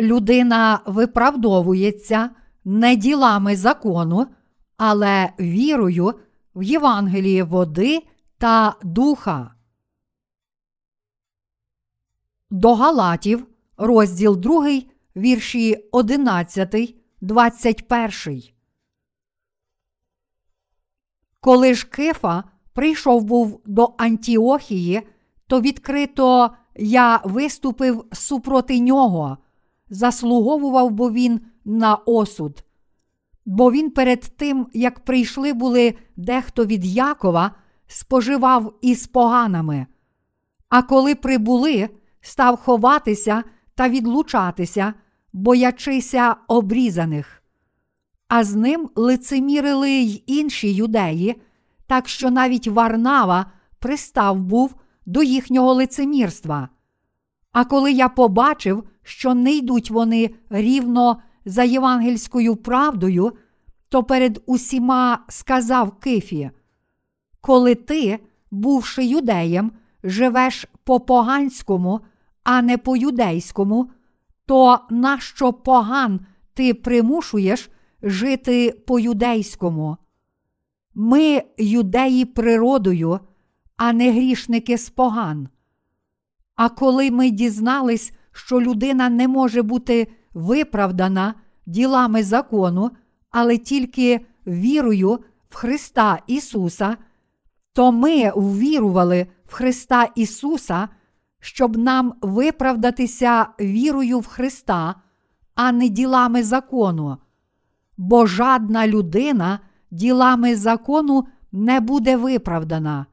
людина виправдовується не ділами закону, але вірою в Євангеліє води та духа. До Галатів, розділ 2, вірші 11, 21. Коли ж Кифа прийшов був до Антіохії, то відкрито я виступив супроти нього, заслуговував бо він на осуд. Бо він перед тим, як прийшли були дехто від Якова, споживав із поганими. А коли прибули, став ховатися та відлучатися, боячися обрізаних. А з ним лицемірили й інші юдеї, так що навіть Варнава пристав був до їхнього лицемірства. А коли я побачив, що не йдуть вони рівно за євангельською правдою, то перед усіма сказав Кифі: Коли ти, бувши юдеєм, живеш по поганському, а не по юдейському, то нащо поган ти примушуєш жити по юдейському? Ми юдеї природою, а не грішники з поган. А коли ми дізнались, що людина не може бути виправдана ділами закону, але тільки вірою в Христа Ісуса, то ми ввірували в Христа Ісуса, щоб нам виправдатися вірою в Христа, а не ділами закону. Бо жадна людина ділами закону не буде виправдана.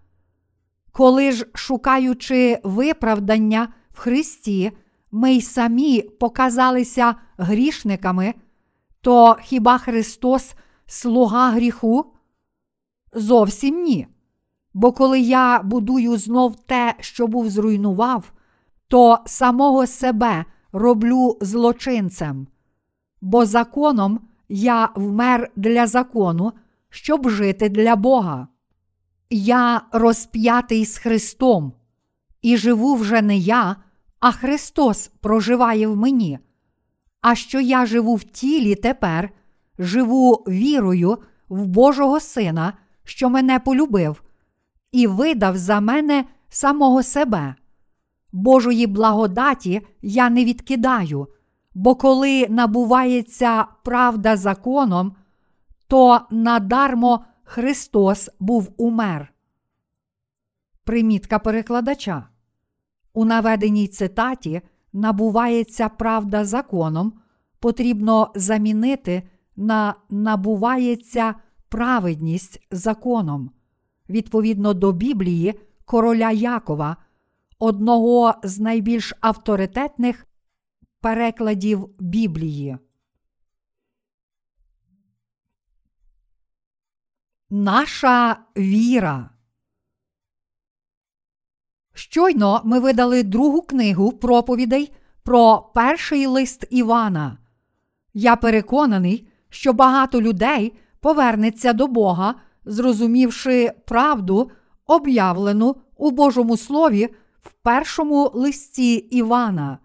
Коли ж, шукаючи виправдання в Христі, ми й самі показалися грішниками, то хіба Христос слуга гріху? Зовсім ні. Бо коли я будую знов те, що був зруйнував, то самого себе роблю злочинцем. Бо законом я вмер для закону, щоб жити для Бога. Я розп'ятий з Христом, і живу вже не я, а Христос проживає в мені. А що я живу в тілі тепер, живу вірою в Божого Сина, що мене полюбив, і видав за мене самого себе. Божої благодаті я не відкидаю, бо коли набувається правда законом, то надармо Христос був умер. Примітка перекладача. У наведеній цитаті набувається правда законом, потрібно замінити на набувається праведність законом. Відповідно до Біблії короля Якова, одного з найбільш авторитетних перекладів Біблії. Наша віра. Щойно ми видали другу книгу проповідей про перший лист Івана. Я переконаний, що багато людей повернеться до Бога, зрозумівши правду, об'явлену у Божому Слові в першому листі Івана.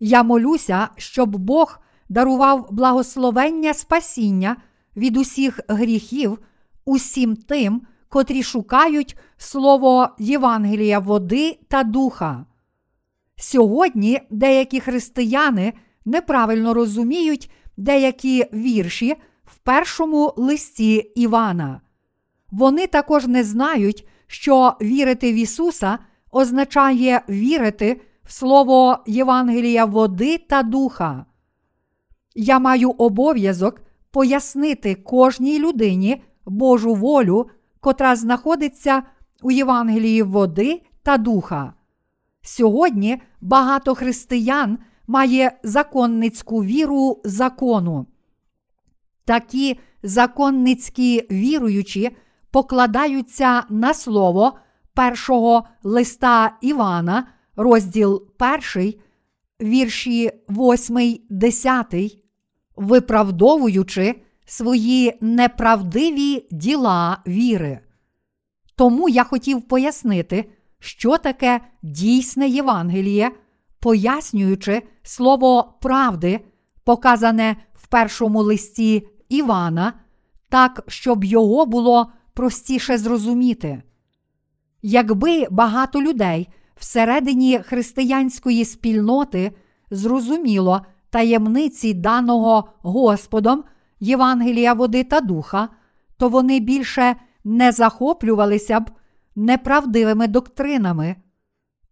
Я молюся, щоб Бог дарував благословення спасіння від усіх гріхів усім тим, котрі шукають слово Євангелія води та духа. Сьогодні деякі християни неправильно розуміють деякі вірші в першому листі Івана. Вони також не знають, що вірити в Ісуса означає вірити в Слово Євангелія води та духа. Я маю обов'язок пояснити кожній людині Божу волю, котра знаходиться у Євангелії води та духа. Сьогодні багато християн має законницьку віру закону. Такі законницькі віруючі покладаються на слово першого листа Івана, розділ 1, вірші 8, 10, виправдовуючи свої неправдиві діла віри. Тому я хотів пояснити, що таке дійсне Євангеліє, пояснюючи слово правди, показане в першому листі Івана, так, щоб його було простіше зрозуміти. Якби багато людей всередині християнської спільноти зрозуміло таємниці даного Господом Євангелія води та духа, то вони більше не захоплювалися б неправдивими доктринами.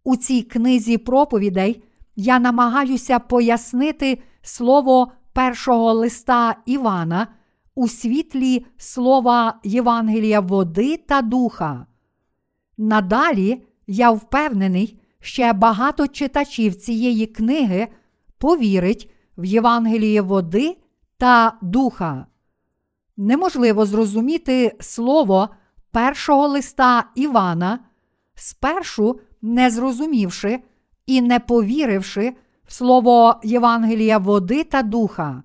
У цій книзі проповідей я намагаюся пояснити слово першого листа Івана у світлі слова Євангелія води та духа. Надалі я впевнений, ще багато читачів цієї книги повірить в Євангеліє води та духа. Неможливо зрозуміти слово першого листа Івана, спершу не зрозумівши і не повіривши в слово Євангелія води та духа.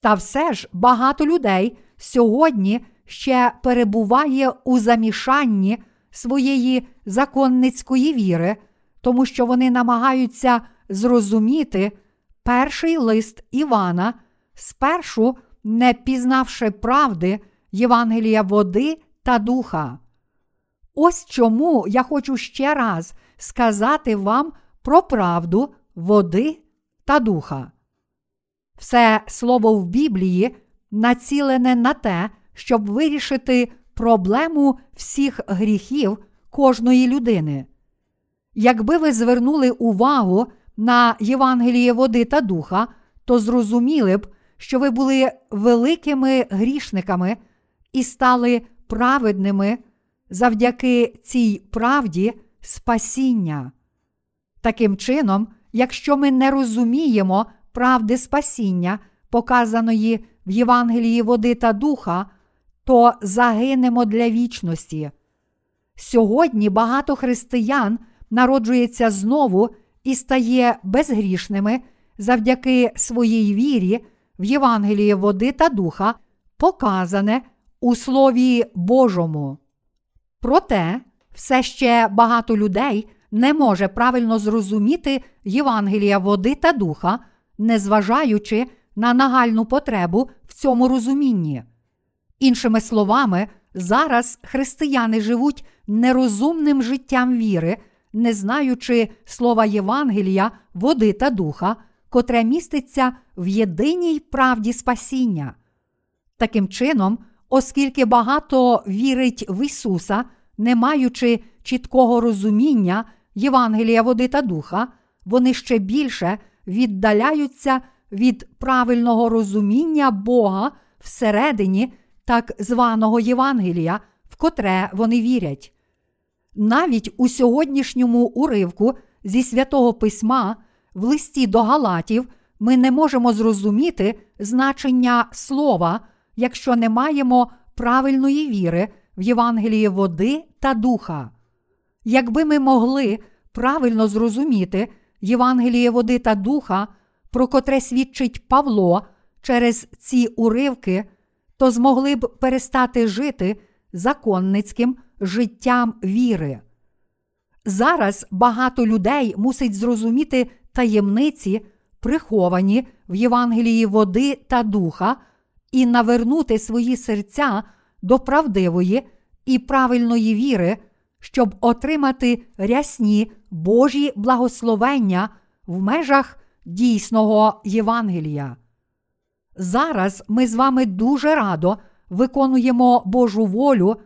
Та все ж багато людей сьогодні ще перебуває у замішанні своєї законницької віри, тому що вони намагаються зрозуміти перший лист Івана, спершу не пізнавши правди Євангелія води та духа. Ось чому я хочу ще раз сказати вам про правду води та духа. Все слово в Біблії націлене на те, щоб вирішити проблему всіх гріхів кожної людини. Якби ви звернули увагу на Євангеліє води та духа, то зрозуміли б, що ви були великими грішниками і стали праведними завдяки цій правді спасіння. Таким чином, якщо ми не розуміємо правди спасіння, показаної в Євангелії води та духа, то загинемо для вічності. Сьогодні багато християн народжується знову і стає безгрішними завдяки своїй вірі в Євангелії води та духа, показане у Слові Божому. Проте все ще багато людей не може правильно зрозуміти Євангелія води та духа, незважаючи на нагальну потребу в цьому розумінні. Іншими словами, зараз християни живуть нерозумним життям віри, не знаючи слова Євангелія, води та духа, котре міститься в єдиній правді спасіння. Таким чином, оскільки багато вірить в Ісуса, не маючи чіткого розуміння Євангелія води та духа, вони ще більше віддаляються від правильного розуміння Бога всередині так званого Євангелія, в котре вони вірять. Навіть у сьогоднішньому уривку зі святого письма в листі до Галатів ми не можемо зрозуміти значення слова, якщо не маємо правильної віри в Євангелії води та духа. Якби ми могли правильно зрозуміти Євангеліє води та духа, про котре свідчить Павло через ці уривки, то змогли б перестати жити законницьким життям віри. Зараз багато людей мусить зрозуміти таємниці, приховані в Євангелії води та духа, і навернути свої серця до правдивої і правильної віри, щоб отримати рясні Божі благословення в межах дійсного Євангелія. Зараз ми з вами дуже радо виконуємо Божу волю,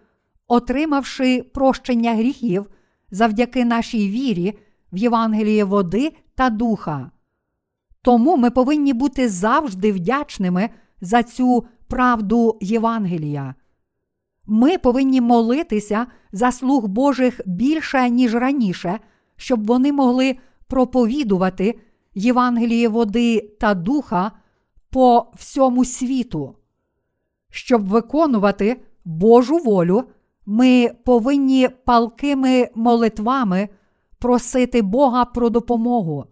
отримавши прощення гріхів завдяки нашій вірі в Євангеліє води та духа. Тому ми повинні бути завжди вдячними за цю правду Євангелія. Ми повинні молитися за слуг Божих більше, ніж раніше, щоб вони могли проповідувати Євангеліє води та духа по всьому світу. Щоб виконувати Божу волю, ми повинні палкими молитвами просити Бога про допомогу.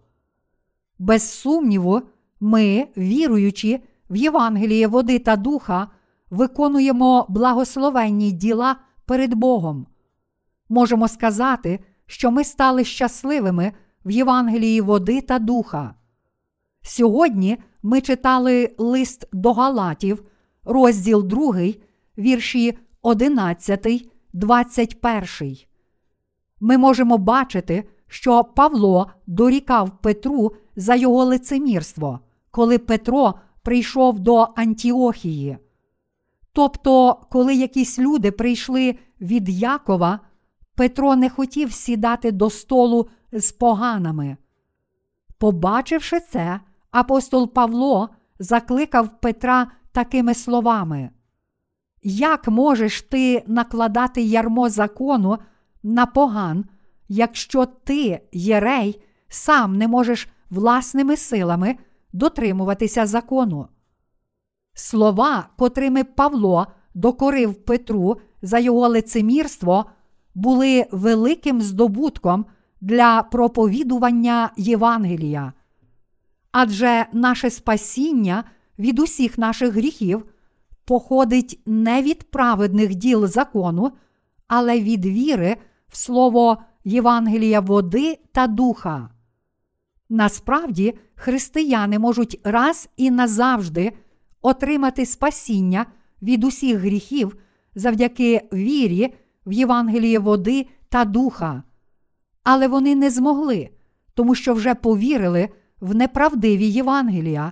Без сумніву, ми, віруючи в Євангеліє води та духа, виконуємо благословенні діла перед Богом. Можемо сказати, що ми стали щасливими в Євангелії води та духа. Сьогодні ми читали лист до Галатів, розділ 2, вірші 11, 21. Ми можемо бачити, що Павло дорікав Петру за його лицемірство, коли Петро прийшов до Антіохії. Тобто, коли якісь люди прийшли від Якова, Петро не хотів сідати до столу з поганими. Побачивши це, апостол Павло закликав Петра такими словами: Як можеш ти накладати ярмо закону на поган, якщо ти, єрей, сам не можеш власними силами дотримуватися закону? Слова, котрими Павло докорив Петру за його лицемірство, були великим здобутком для проповідування Євангелія. Адже наше спасіння від усіх наших гріхів походить не від праведних діл закону, але від віри в слово Євангелія води та духа. Насправді, християни можуть раз і назавжди отримати спасіння від усіх гріхів завдяки вірі в Євангеліє води та духа. Але вони не змогли, тому що вже повірили в неправдиві Євангелія.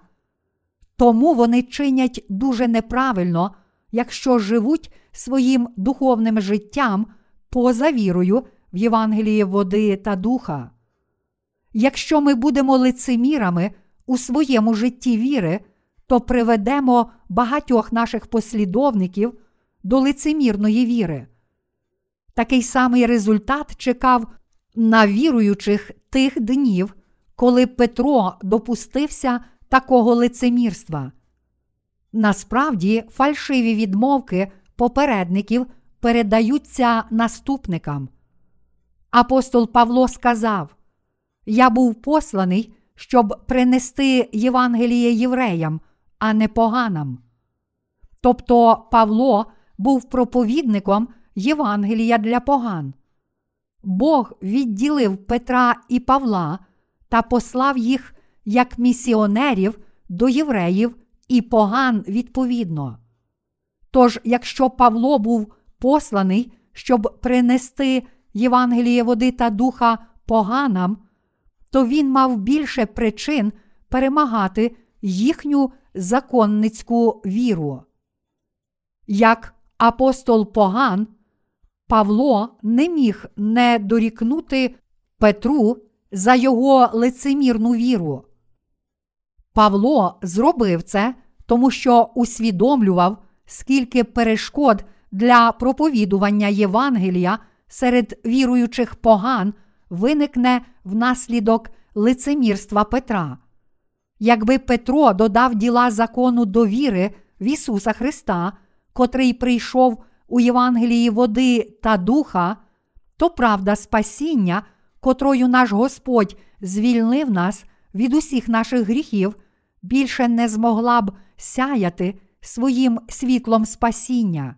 Тому вони чинять дуже неправильно, якщо живуть своїм духовним життям поза вірою в Євангеліє води та духа. Якщо ми будемо лицемірами у своєму житті віри, то приведемо багатьох наших послідовників до лицемірної віри. Такий самий результат чекав на віруючих тих днів, коли Петро допустився такого лицемірства. Насправді, фальшиві відмовки попередників передаються наступникам. Апостол Павло сказав: Я був посланий, щоб принести Євангеліє євреям, а не поганам. Тобто Павло був проповідником Євангелія для поган. Бог відділив Петра і Павла та послав їх як місіонерів до євреїв і поган відповідно. Тож, якщо Павло був посланий, щоб принести Євангеліє води та духа поганам, то він мав більше причин перемагати їхню законницьку віру. Як апостол Поган, Павло не міг не дорікнути Петру за його лицемірну віру. Павло зробив це, тому що усвідомлював, скільки перешкод для проповідування Євангелія серед віруючих поган виникне внаслідок лицемірства Петра. Якби Петро додав діла закону довіри в Ісуса Христа, котрий прийшов у Євангелії води та духа, то правда спасіння, котрою наш Господь звільнив нас від усіх наших гріхів, більше не змогла б сяяти своїм світлом спасіння.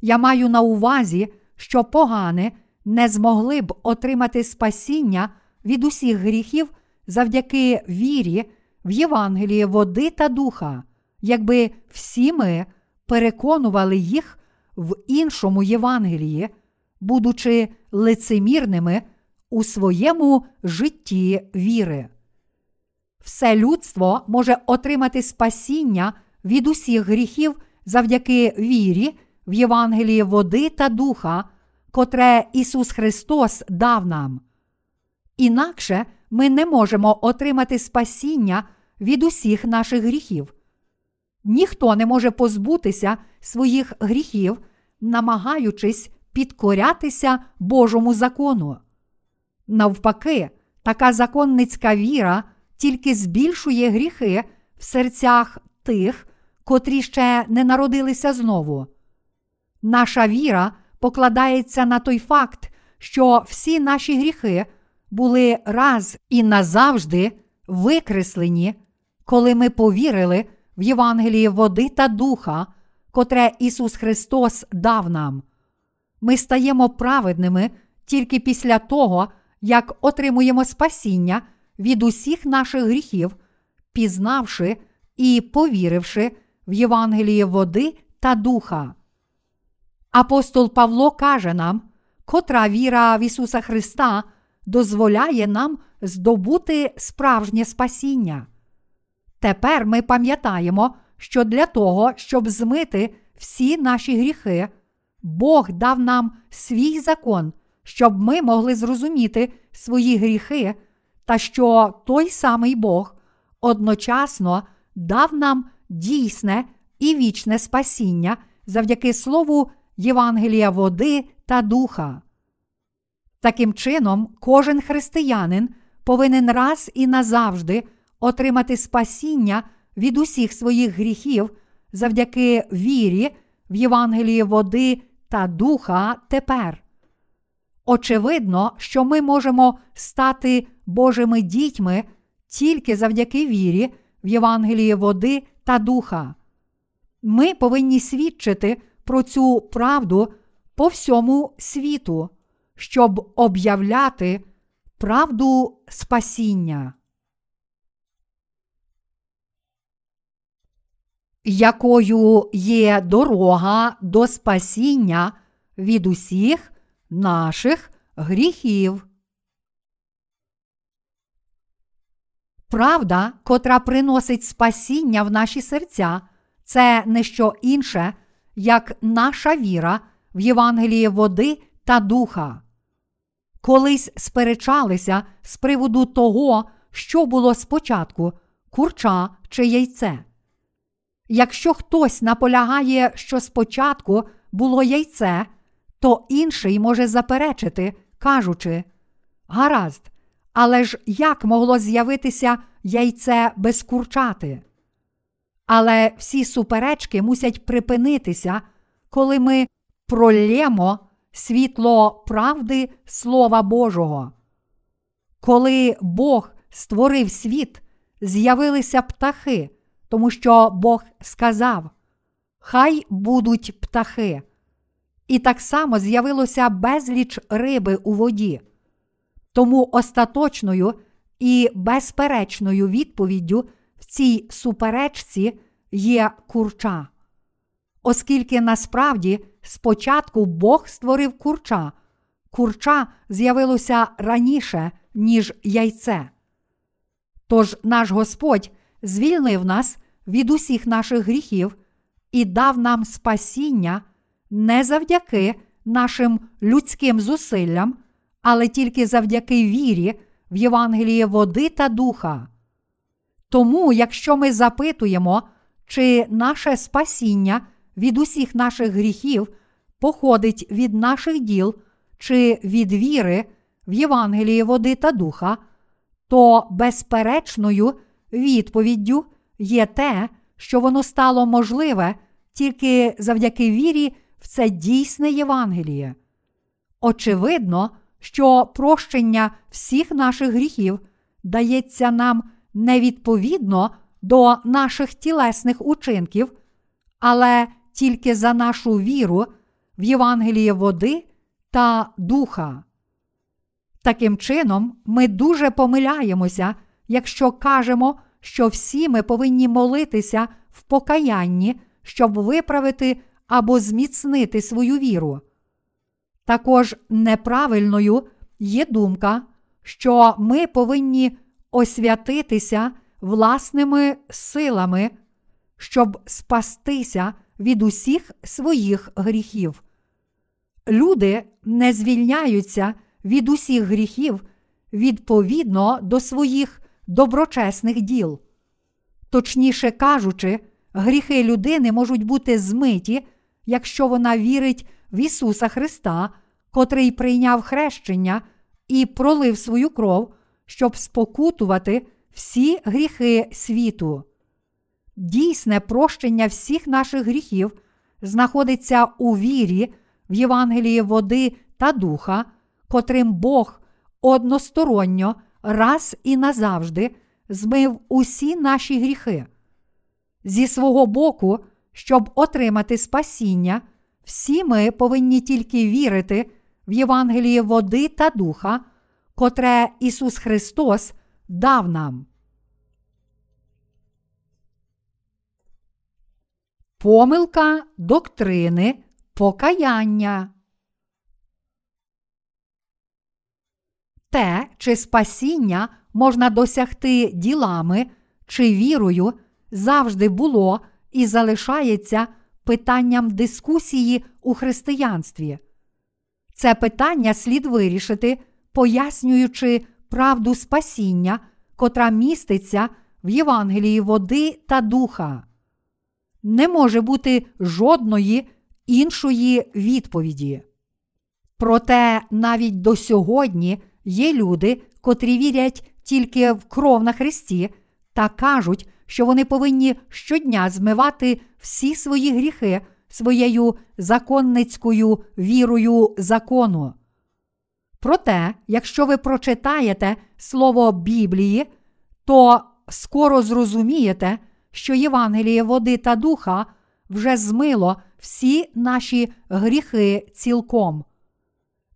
Я маю на увазі, що погани не змогли б отримати спасіння від усіх гріхів завдяки вірі в Євангеліє води та духа, якби всі ми переконували їх в іншому Євангелії, будучи лицемірними у своєму житті віри. Все людство може отримати спасіння від усіх гріхів завдяки вірі в Євангелії води та духа, котре Ісус Христос дав нам. Інакше ми не можемо отримати спасіння від усіх наших гріхів. Ніхто не може позбутися своїх гріхів, намагаючись підкорятися Божому закону. Навпаки, така законницька віра тільки збільшує гріхи в серцях тих, котрі ще не народилися знову. Наша віра покладається на той факт, що всі наші гріхи були раз і назавжди викреслені, коли ми повірили в Євангелії води та духа, котре Ісус Христос дав нам. Ми стаємо праведними тільки після того, як отримуємо спасіння від усіх наших гріхів, пізнавши і повіривши в Євангеліє води та духа. Апостол Павло каже нам, котра віра в Ісуса Христа дозволяє нам здобути справжнє спасіння. Тепер ми пам'ятаємо, що для того, щоб змити всі наші гріхи, Бог дав нам свій закон, щоб ми могли зрозуміти свої гріхи, та що той самий Бог одночасно дав нам дійсне і вічне спасіння завдяки Слову Євангелія води та духа. Таким чином, кожен християнин повинен раз і назавжди отримати спасіння від усіх своїх гріхів завдяки вірі в Євангелії води та духа тепер. Очевидно, що ми можемо стати Божими дітьми тільки завдяки вірі в Євангелії води та духа. Ми повинні свідчити про цю правду по всьому світу, щоб об'являти правду спасіння. Якою є дорога до спасіння від усіх наших гріхів? Правда, котра приносить спасіння в наші серця, це не що інше, як наша віра в Євангеліє води та духа. Колись сперечалися з приводу того, що було спочатку курча чи яйце. Якщо хтось наполягає, що спочатку було яйце, то інший може заперечити, кажучи Гаразд, але ж як могло з'явитися яйце без курчати? Але всі суперечки мусять припинитися, коли ми пролємо світло правди Слова Божого. Коли Бог створив світ, з'явилися птахи, тому що Бог сказав: Хай будуть птахи. І так само з'явилося безліч риби у воді. Тому остаточною і безперечною відповіддю в цій суперечці є курча. Оскільки насправді спочатку Бог створив курча, курча з'явилося раніше, ніж яйце. Тож наш Господь звільнив нас від усіх наших гріхів і дав нам спасіння не завдяки нашим людським зусиллям, але тільки завдяки вірі в Євангеліє води та духа. Тому, якщо ми запитуємо, чи наше спасіння від усіх наших гріхів походить від наших діл чи від віри в Євангеліє води та духа, то безперечною відповіддю є те, що воно стало можливе тільки завдяки вірі в це дійсне Євангеліє. Очевидно, що прощення всіх наших гріхів дається нам не відповідно до наших тілесних учинків, але тільки за нашу віру в Євангеліє води та духа. Таким чином, ми дуже помиляємося, якщо кажемо, що всі ми повинні молитися в покаянні, щоб виправити або зміцнити свою віру. Також неправильною є думка, що ми повинні освятитися власними силами, щоб спастися від усіх своїх гріхів. Люди не звільняються від усіх гріхів відповідно до своїх доброчесних діл. Точніше кажучи, гріхи людини можуть бути змиті, якщо вона вірить в Ісуса Христа, котрий прийняв хрещення і пролив свою кров, щоб спокутувати всі гріхи світу. Дійсне прощення всіх наших гріхів знаходиться у вірі в Євангелії води та духа, котрим Бог односторонньо раз і назавжди змив усі наші гріхи. Зі свого боку, щоб отримати спасіння, всі ми повинні тільки вірити в Євангеліє води та духа, котре Ісус Христос дав нам. Помилка доктрини покаяння. Те, чи спасіння можна досягти ділами чи вірою, завжди було і залишається питанням дискусії у християнстві. Це питання слід вирішити, пояснюючи правду спасіння, котра міститься в Євангелії води та духа. Не може бути жодної іншої відповіді. Проте навіть до сьогодні є люди, котрі вірять тільки в кров на Христі та кажуть, що вони повинні щодня змивати всі свої гріхи своєю законницькою вірою закону. Проте, якщо ви прочитаєте слово Біблії, то скоро зрозумієте, що Євангеліє води та духа вже змило всі наші гріхи цілком.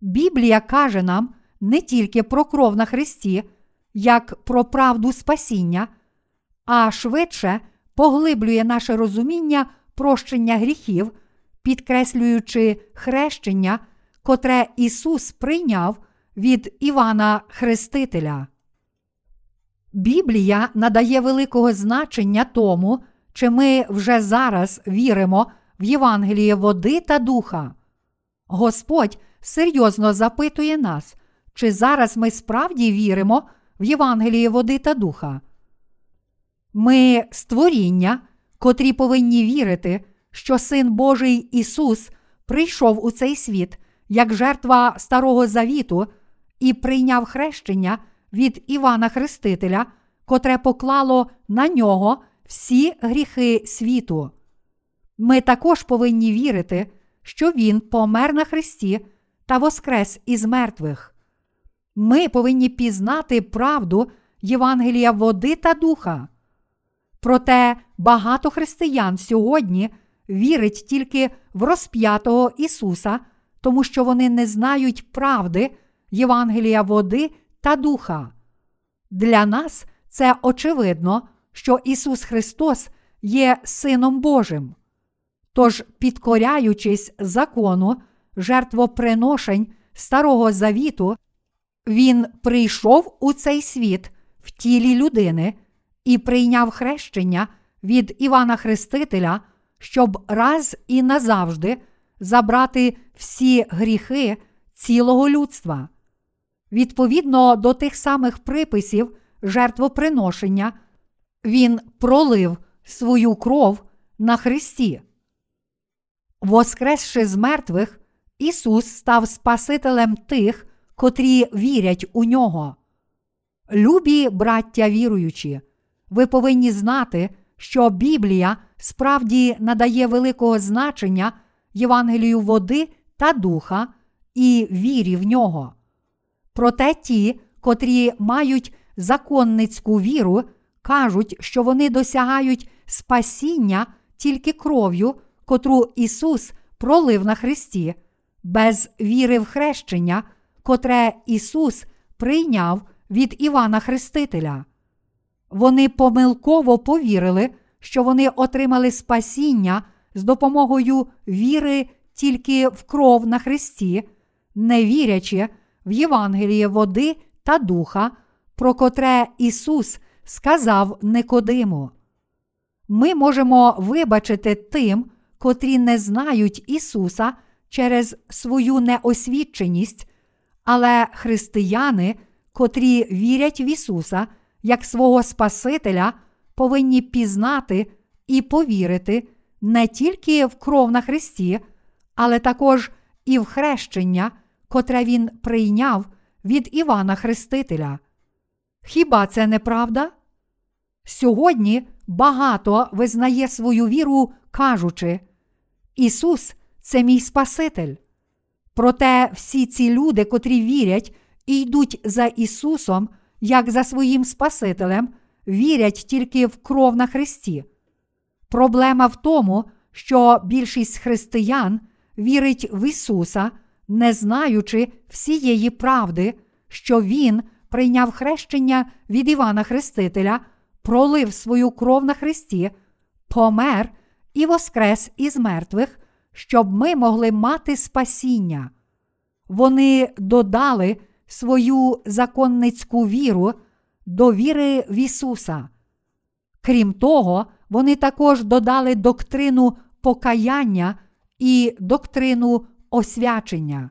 Біблія каже нам не тільки про кров на Христі, як про правду спасіння, а швидше поглиблює наше розуміння прощення гріхів, підкреслюючи хрещення, котре Ісус прийняв від Івана Хрестителя. Біблія надає великого значення тому, чи ми вже зараз віримо в Євангеліє води та духа. Господь серйозно запитує нас, чи зараз ми справді віримо в Євангеліє води та духа. Ми створіння, котрі повинні вірити, що Син Божий Ісус прийшов у цей світ як жертва Старого Завіту і прийняв хрещення від Івана Хрестителя, котре поклало на нього всі гріхи світу. Ми також повинні вірити, що Він помер на Христі та воскрес із мертвих. Ми повинні пізнати правду Євангелія води та духа. Проте багато християн сьогодні вірить тільки в розп'ятого Ісуса, тому що вони не знають правди Євангелія води та духа. Для нас це очевидно, що Ісус Христос є Сином Божим. Тож, підкоряючись закону жертвоприношень Старого Завіту, Він прийшов у цей світ в тілі людини і прийняв хрещення від Івана Хрестителя, щоб раз і назавжди забрати всі гріхи цілого людства. Відповідно до тих самих приписів жертвоприношення, Він пролив свою кров на Христі. Воскресши з мертвих, Ісус став Спасителем тих, котрі вірять у нього. Любі браття віруючі, ви повинні знати, що Біблія справді надає великого значення Євангелію води та духа і вірі в нього. Проте ті, котрі мають законницьку віру, кажуть, що вони досягають спасіння тільки кров'ю, котру Ісус пролив на Христі, без віри в хрещення, котре Ісус прийняв від Івана Хрестителя. Вони помилково повірили, що вони отримали спасіння з допомогою віри тільки в кров на Христі, не вірячи в Євангеліє води та духа, про котре Ісус сказав Никодиму. Ми можемо вибачити тим, котрі не знають Ісуса через свою неосвідченість, але християни, котрі вірять в Ісуса як свого Спасителя, повинні пізнати і повірити не тільки в кров на Христі, але також і в хрещення, котре Він прийняв від Івана Хрестителя. Хіба це не правда? Сьогодні багато визнає свою віру, кажучи, Ісус це мій Спаситель. Проте всі ці люди, котрі вірять і йдуть за Ісусом, як за своїм Спасителем, вірять тільки в кров на Христі. Проблема в тому, що більшість християн вірить в Ісуса, не знаючи всієї правди, що він прийняв хрещення від Івана Хрестителя, пролив свою кров на Христі, помер і воскрес із мертвих, щоб ми могли мати спасіння. Вони додали свою законницьку віру до віри в Ісуса. Крім того, вони також додали доктрину покаяння і доктрину освячення.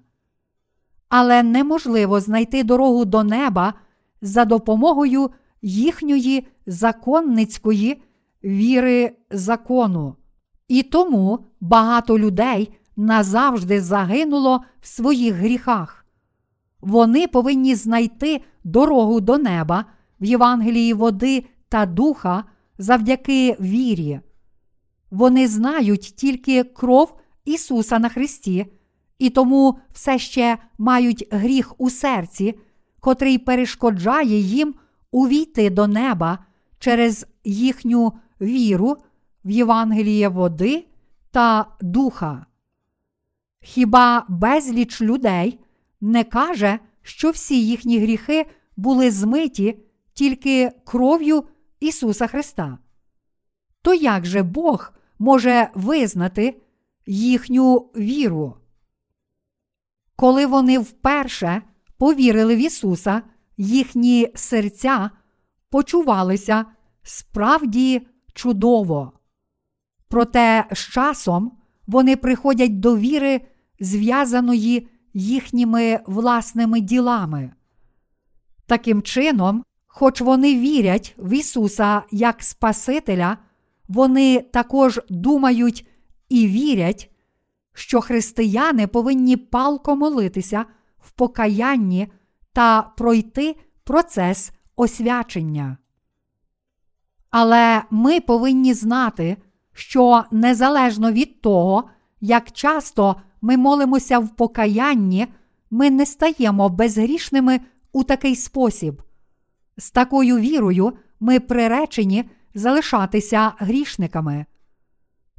Але неможливо знайти дорогу до неба за допомогою їхньої законницької віри закону. І тому багато людей назавжди загинуло в своїх гріхах. Вони повинні знайти дорогу до неба в Євангелії води та духа завдяки вірі. Вони знають тільки кров Ісуса на Христі, і тому все ще мають гріх у серці, котрий перешкоджає їм увійти до неба через їхню віру в Євангеліє води та духа. Хіба безліч людей не каже, що всі їхні гріхи були змиті тільки кров'ю Ісуса Христа? То як же Бог може визнати їхню віру? Коли вони вперше повірили в Ісуса, їхні серця почувалися справді чудово. Проте з часом вони приходять до віри, зв'язаної їхніми власними ділами. Таким чином, хоч вони вірять в Ісуса як Спасителя, вони також думають і вірять, що християни повинні палко молитися в покаянні та пройти процес освячення. Але ми повинні знати, що незалежно від того, як часто ми молимося в покаянні, ми не стаємо безгрішними у такий спосіб. З такою вірою ми приречені залишатися грішниками.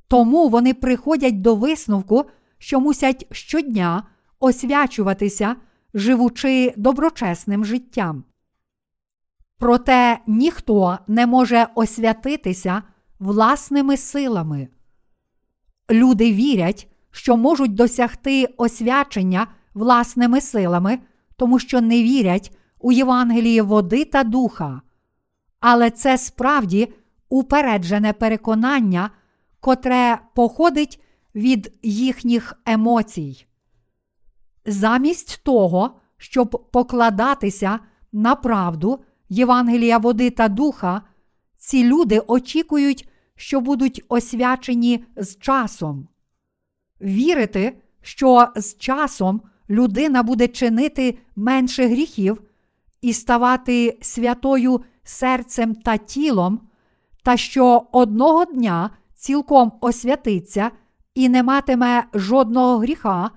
Тому вони приходять до висновку, що мусять щодня освячуватися, живучи доброчесним життям. Проте ніхто не може освятитися власними силами. Люди вірять, що можуть досягти освячення власними силами, тому що не вірять у Євангеліє води та духа. Але це справді упереджене переконання, котре походить від їхніх емоцій. Замість того, щоб покладатися на правду Євангелія води та духа, ці люди очікують, що будуть освячені з часом. Вірити, що з часом людина буде чинити менше гріхів і ставати святою серцем та тілом, та що одного дня цілком освятиться і не матиме жодного гріха,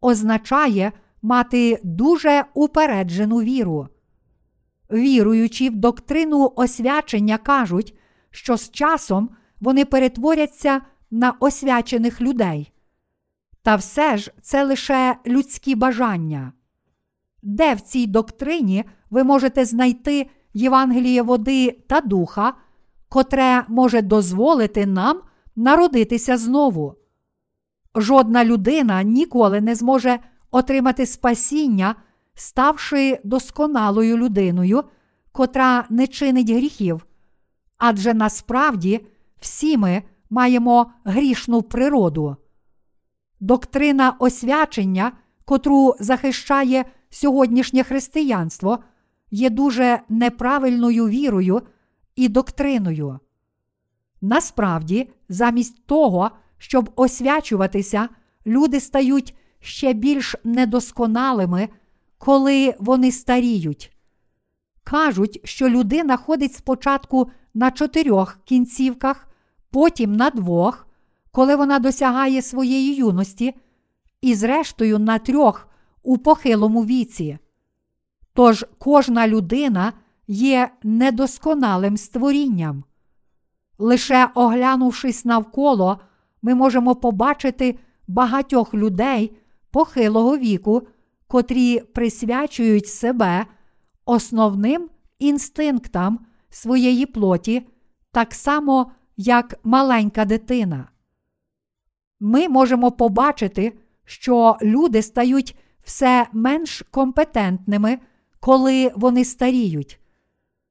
означає мати дуже упереджену віру. Віруючи в доктрину освячення, кажуть, що з часом вони перетворяться на освячених людей. Та все ж це лише людські бажання. Де в цій доктрині ви можете знайти Євангеліє води та духа, котре може дозволити нам народитися знову? Жодна людина ніколи не зможе отримати спасіння, ставши досконалою людиною, котра не чинить гріхів. Адже насправді всі ми маємо грішну природу. Доктрина освячення, котру захищає сьогоднішнє християнство, є дуже неправильною вірою і доктриною. Насправді, замість того, щоб освячуватися, люди стають ще більш недосконалими, коли вони старіють. Кажуть, що людина ходить спочатку на чотирьох кінцівках, потім на двох, коли вона досягає своєї юності, і зрештою на трьох у похилому віці. Тож кожна людина є недосконалим створінням. Лише оглянувшись навколо, ми можемо побачити багатьох людей похилого віку, котрі присвячують себе основним інстинктам своєї плоті, так само, як маленька дитина. Ми можемо побачити, що люди стають все менш компетентними, коли вони старіють.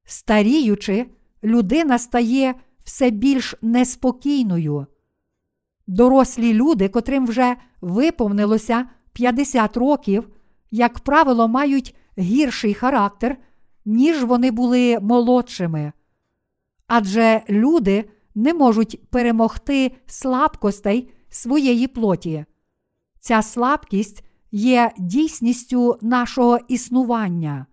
Старіючи, людина стає все більш неспокійною. Дорослі люди, котрим вже виповнилося 50 років, як правило, мають гірший характер, ніж вони були молодшими. Адже люди не можуть перемогти слабкостей своєї плоті. Ця слабкість є дійсністю нашого існування.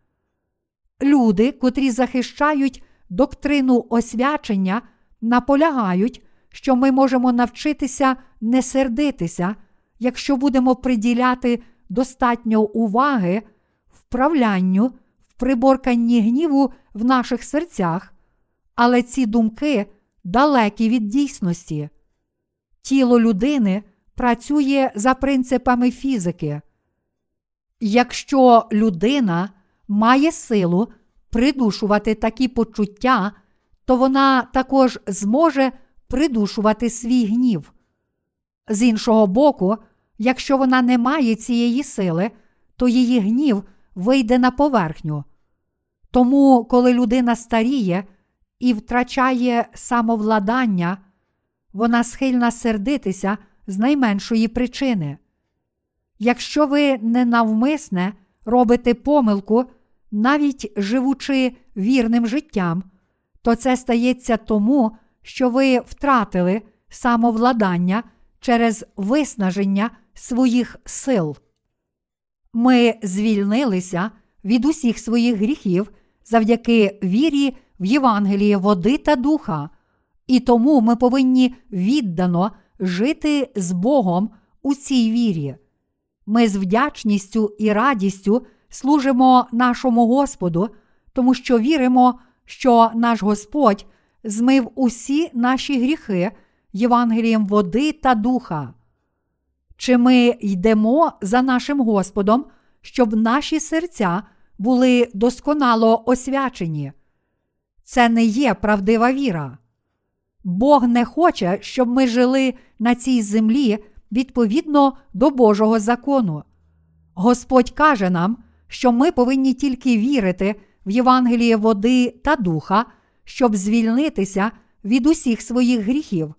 Люди, котрі захищають доктрину освячення, наполягають, що ми можемо навчитися не сердитися, якщо будемо приділяти достатньо уваги вправлянню, в приборканні гніву в наших серцях, але ці думки далекі від дійсності. Тіло людини працює за принципами фізики. Якщо людина має силу придушувати такі почуття, то вона також зможе придушувати свій гнів. З іншого боку, якщо вона не має цієї сили, то її гнів вийде на поверхню. Тому, коли людина старіє і втрачає самовладання, вона схильна сердитися з найменшої причини. Якщо ви ненавмисне робите помилку, навіть живучи вірним життям, то це стається тому, що ви втратили самовладання через виснаження своїх сил. Ми звільнилися від усіх своїх гріхів завдяки вірі в Євангеліє води та духа, і тому ми повинні віддано жити з Богом у цій вірі. Ми з вдячністю і радістю служимо нашому Господу, тому що віримо, що наш Господь змив усі наші гріхи Євангелієм води та духа. Чи ми йдемо за нашим Господом, щоб наші серця були досконало освячені? Це не є правдива віра. Бог не хоче, щоб ми жили на цій землі відповідно до Божого закону. Господь каже нам, що ми повинні тільки вірити в Євангеліє води та духа, щоб звільнитися від усіх своїх гріхів.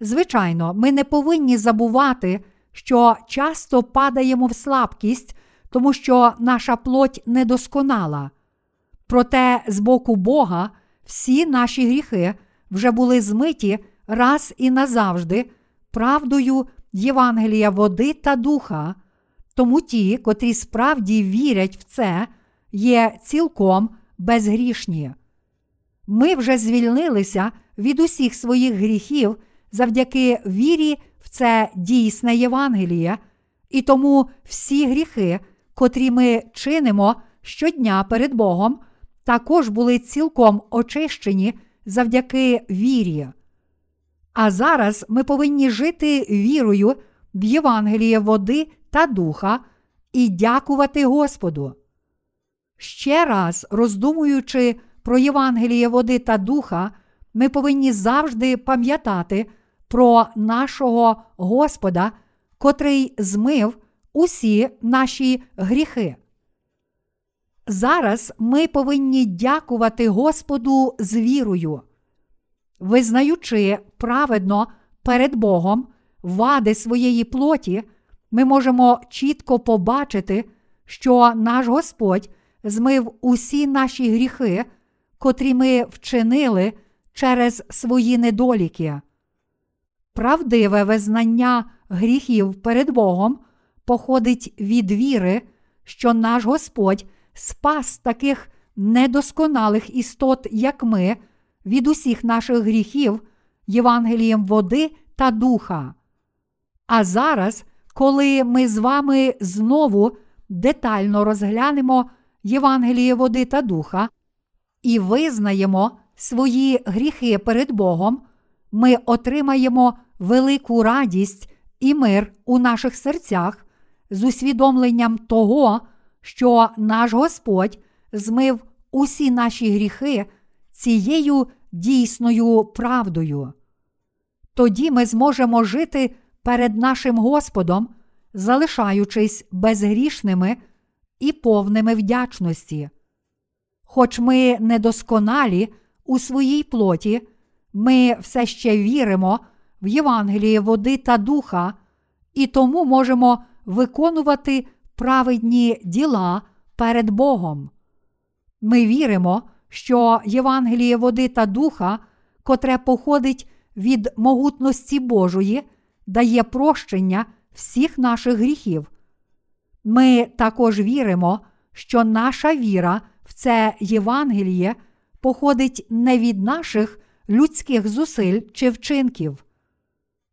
Звичайно, ми не повинні забувати, що часто падаємо в слабкість, тому що наша плоть недосконала. Проте з боку Бога всі наші гріхи вже були змиті раз і назавжди правдою Євангелія води та духа, тому ті, котрі справді вірять в це, є цілком безгрішні. Ми вже звільнилися від усіх своїх гріхів завдяки вірі в це дійсне Євангеліє, і тому всі гріхи, котрі ми чинимо щодня перед Богом, також були цілком очищені завдяки вірі. А зараз ми повинні жити вірою в Євангеліє води та духа і дякувати Господу. Ще раз роздумуючи про Євангеліє води та духа, ми повинні завжди пам'ятати про нашого Господа, котрий змив усі наші гріхи. Зараз ми повинні дякувати Господу з вірою, визнаючи праведно перед Богом вади своєї плоті, ми можемо чітко побачити, що наш Господь змив усі наші гріхи, котрі ми вчинили через свої недоліки. Правдиве визнання гріхів перед Богом походить від віри, що наш Господь спас таких недосконалих істот, як ми, від усіх наших гріхів, Євангелієм води та духа. А зараз, коли ми з вами знову детально розглянемо Євангеліє води та духа і визнаємо свої гріхи перед Богом, ми отримаємо велику радість і мир у наших серцях з усвідомленням того, що наш Господь змив усі наші гріхи цією дійсною правдою. Тоді ми зможемо жити перед нашим Господом, залишаючись безгрішними і повними вдячності. Хоч ми недосконалі у своїй плоті, ми все ще віримо в Євангеліє води та духа, і тому можемо виконувати праведні діла перед Богом. Ми віримо, що Євангеліє води та духа, котре походить від могутності Божої, дає прощення всіх наших гріхів. Ми також віримо, що наша віра в це Євангеліє походить не від наших людських зусиль чи вчинків.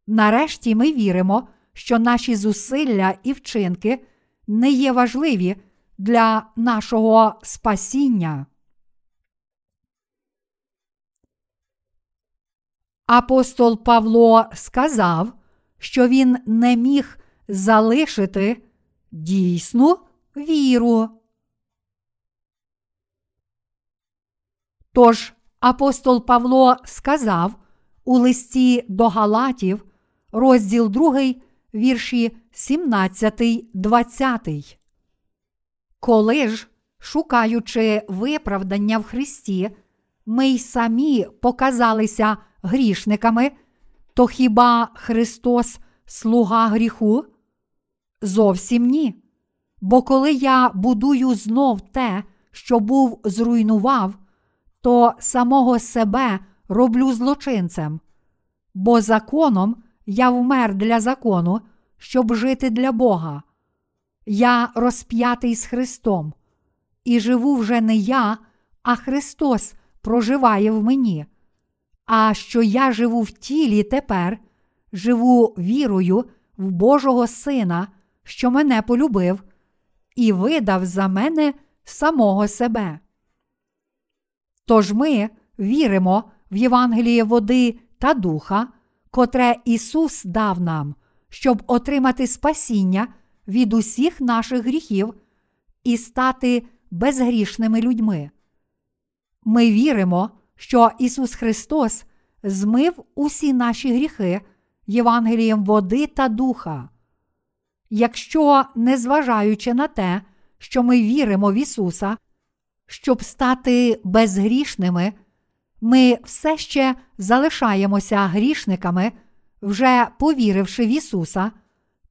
Нарешті ми віримо, що наші зусилля і вчинки не є важливі для нашого спасіння. Апостол Павло сказав, що він не міг залишити дійсну віру. Тож апостол Павло сказав у листі до Галатів, розділ 2, вірші 17, 20. Коли ж, шукаючи виправдання в Христі, ми й самі показалися грішниками, то хіба Христос слуга гріху? Зовсім ні. Бо коли я будую знов те, що був зруйнував, то самого себе роблю злочинцем, бо законом я вмер для закону, щоб жити для Бога. Я розп'ятий з Христом, і живу вже не я, а Христос проживає в мені. А що я живу в тілі тепер, живу вірою в Божого Сина, що мене полюбив, і видав за мене самого себе. Тож ми віримо в Євангеліє води та духа, котре Ісус дав нам, щоб отримати спасіння від усіх наших гріхів і стати безгрішними людьми. Ми віримо, що Ісус Христос змив усі наші гріхи Євангелієм води та духа. Якщо, незважаючи на те, що ми віримо в Ісуса, щоб стати безгрішними, ми все ще залишаємося грішниками, вже повіривши в Ісуса,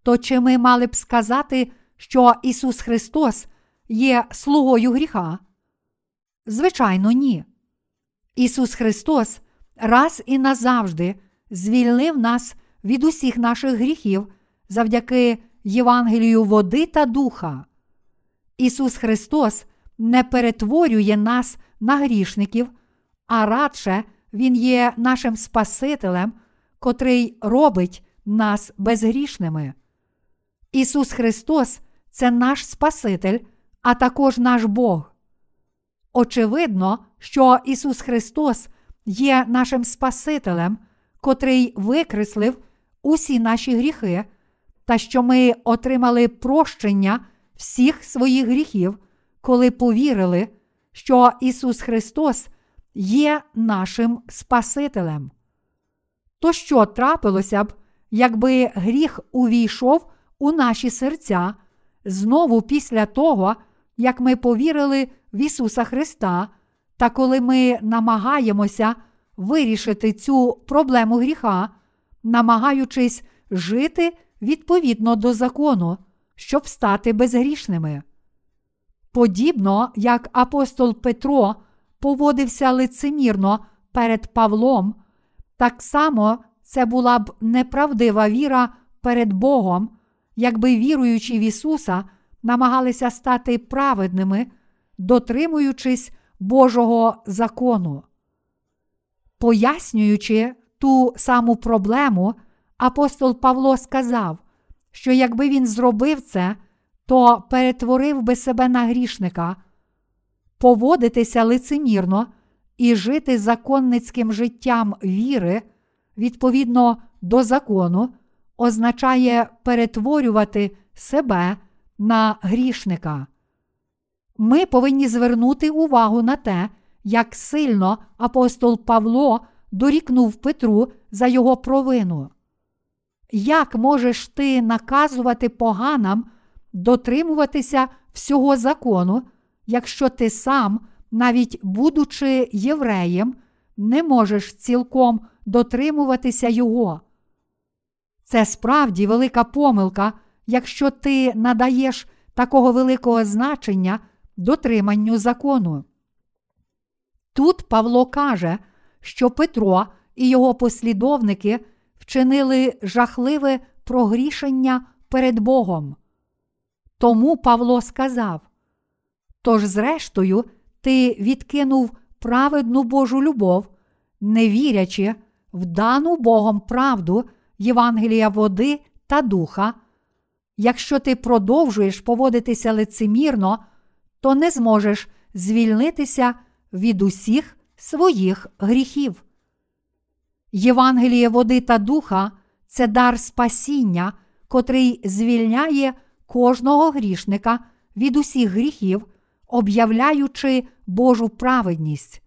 то чи ми мали б сказати, що Ісус Христос є слугою гріха? Звичайно, ні. Ісус Христос раз і назавжди звільнив нас від усіх наших гріхів завдяки Євангелію води та духа. Ісус Христос не перетворює нас на грішників, а радше Він є нашим Спасителем, котрий робить нас безгрішними. Ісус Христос це наш Спаситель, а також наш Бог. Очевидно, що Ісус Христос є нашим Спасителем, котрий викреслив усі наші гріхи, та що ми отримали прощення всіх своїх гріхів, коли повірили, що Ісус Христос є нашим Спасителем. То що трапилося б, якби гріх увійшов у наші серця знову після того, як ми повірили в Ісуса Христа, та коли ми намагаємося вирішити цю проблему гріха, намагаючись жити відповідно до закону, щоб стати безгрішними. Подібно як апостол Петро поводився лицемірно перед Павлом, так само це була б неправдива віра перед Богом, якби віруючи в Ісуса, намагалися стати праведними, дотримуючись Божого закону. Пояснюючи ту саму проблему, апостол Павло сказав, що якби він зробив це, то перетворив би себе на грішника, поводитися лицемірно і жити законницьким життям віри відповідно до закону, означає перетворювати себе на грішника. Ми повинні звернути увагу на те, як сильно апостол Павло дорікнув Петру за його провину. Як можеш ти наказувати поганам дотримуватися всього закону, якщо ти сам, навіть будучи євреєм, не можеш цілком дотримуватися його? Це справді велика помилка, якщо ти надаєш такого великого значення дотриманню закону. Тут Павло каже, що Петро і його послідовники вчинили жахливе прогрішення перед Богом. Тому Павло сказав: Тож, зрештою, ти відкинув праведну Божу любов, не вірячи в дану Богом правду Євангелія води та духа. Якщо ти продовжуєш поводитися лицемірно, то не зможеш звільнитися від усіх своїх гріхів. Євангеліє води та духа це дар спасіння, котрий звільняє кожного грішника від усіх гріхів, об'являючи Божу праведність.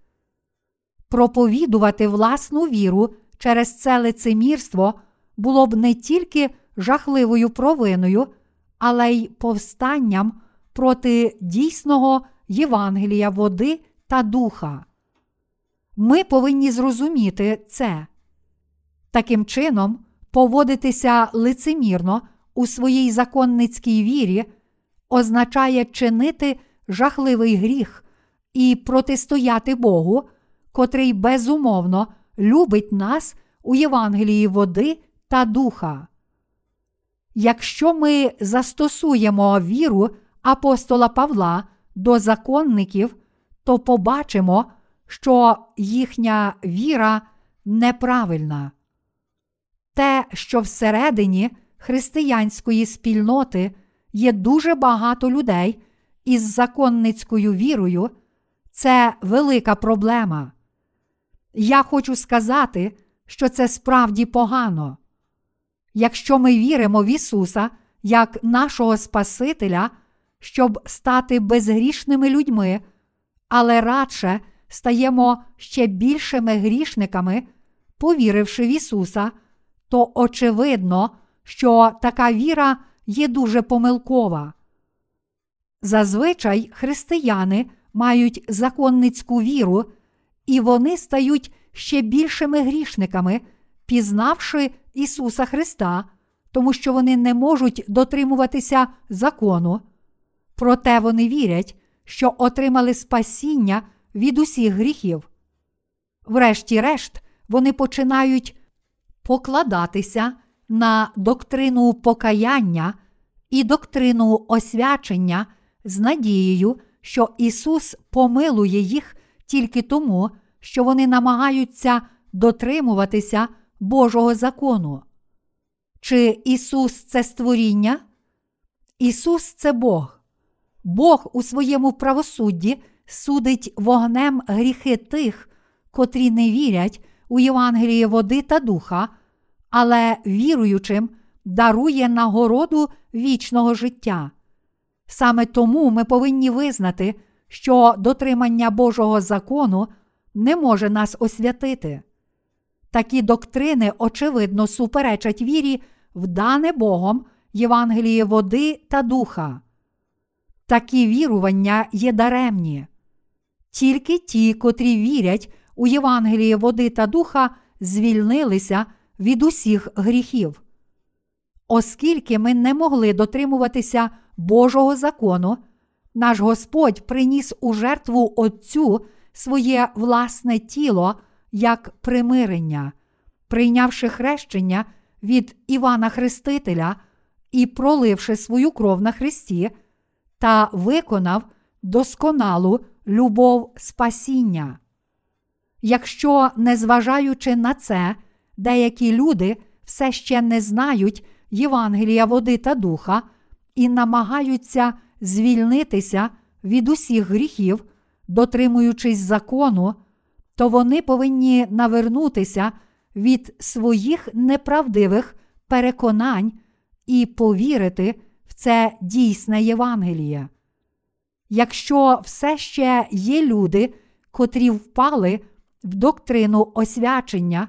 Проповідувати власну віру через це лицемірство було б не тільки жахливою провиною, але й повстанням проти дійсного Євангелія води та духа. Ми повинні зрозуміти це. Таким чином, поводитися лицемірно у своїй законницькій вірі означає чинити жахливий гріх і протистояти Богу, котрий безумовно любить нас у Євангелії води та духа. Якщо ми застосуємо віру апостола Павла до законників, то побачимо, що їхня віра неправильна. Те, що всередині християнської спільноти є дуже багато людей із законницькою вірою, це велика проблема. Я хочу сказати, що це справді погано. Якщо ми віримо в Ісуса як нашого Спасителя, щоб стати безгрішними людьми, але радше стаємо ще більшими грішниками, повіривши в Ісуса, то очевидно, що така віра є дуже помилкова. Зазвичай християни мають законницьку віру, і вони стають ще більшими грішниками, пізнавши Ісуса Христа, тому що вони не можуть дотримуватися закону. Проте вони вірять, що отримали спасіння від усіх гріхів. Врешті-решт, вони починають покладатися на доктрину покаяння і доктрину освячення з надією, що Ісус помилує їх тільки тому, що вони намагаються дотримуватися Божого закону. Чи Ісус це створіння? Ісус це Бог. Бог у своєму правосудді судить вогнем гріхи тих, котрі не вірять у Євангеліє води та духа, але віруючим дарує нагороду вічного життя. Саме тому ми повинні визнати, що дотримання Божого закону не може нас освятити. Такі доктрини, очевидно, суперечать вірі, в дане Богом Євангеліє води та духа. Такі вірування є даремні. Тільки ті, котрі вірять у Євангеліє води та духа, звільнилися від усіх гріхів. Оскільки ми не могли дотримуватися Божого закону, наш Господь приніс у жертву Отцю своє власне тіло як примирення, прийнявши хрещення від Івана Хрестителя і проливши свою кров на Христі, та виконав досконалу любов спасіння. Якщо, незважаючи на це, деякі люди все ще не знають Євангелія води та духа і намагаються звільнитися від усіх гріхів, дотримуючись закону, то вони повинні навернутися від своїх неправдивих переконань і повірити в це дійсне Євангеліє. Якщо все ще є люди, котрі впали в доктрину освячення,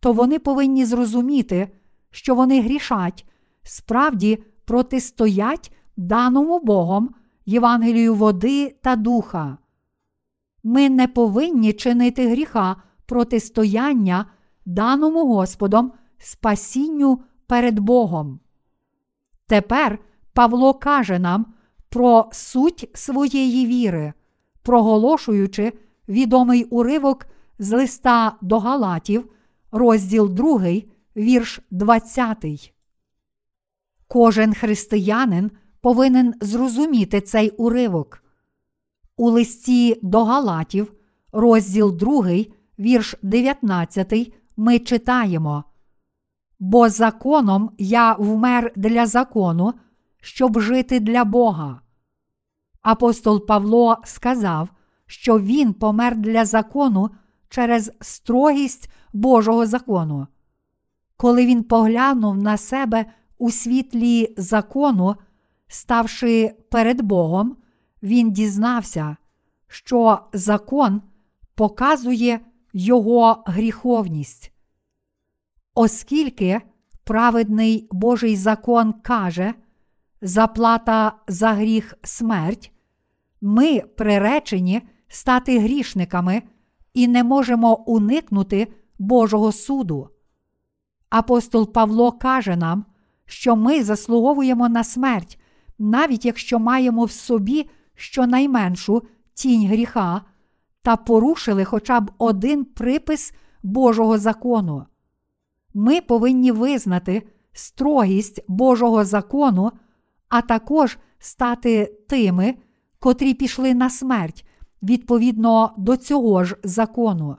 то вони повинні зрозуміти, що вони грішать, справді протистоять даному Богом Євангелію води та духа. Ми не повинні чинити гріха протистояння даному Господом спасінню перед Богом. Тепер Павло каже нам про суть своєї віри, проголошуючи відомий уривок з листа до Галатів, розділ 2, вірш 20. Кожен християнин повинен зрозуміти цей уривок. У листі до Галатів, розділ 2, вірш 19, ми читаємо. Бо законом я вмер для закону, щоб жити для Бога. Апостол Павло сказав, що він помер для закону через строгість Божого закону. Коли він поглянув на себе у світлі закону, ставши перед Богом, він дізнався, що закон показує його гріховність. Оскільки праведний Божий закон каже, заплата за гріх смерть, ми приречені стати грішниками і не можемо уникнути Божого суду. Апостол Павло каже нам, що ми заслуговуємо на смерть, навіть якщо маємо в собі щонайменшу тінь гріха та порушили хоча б один припис Божого закону. Ми повинні визнати строгість Божого закону, а також стати тими, котрі пішли на смерть відповідно до цього ж закону.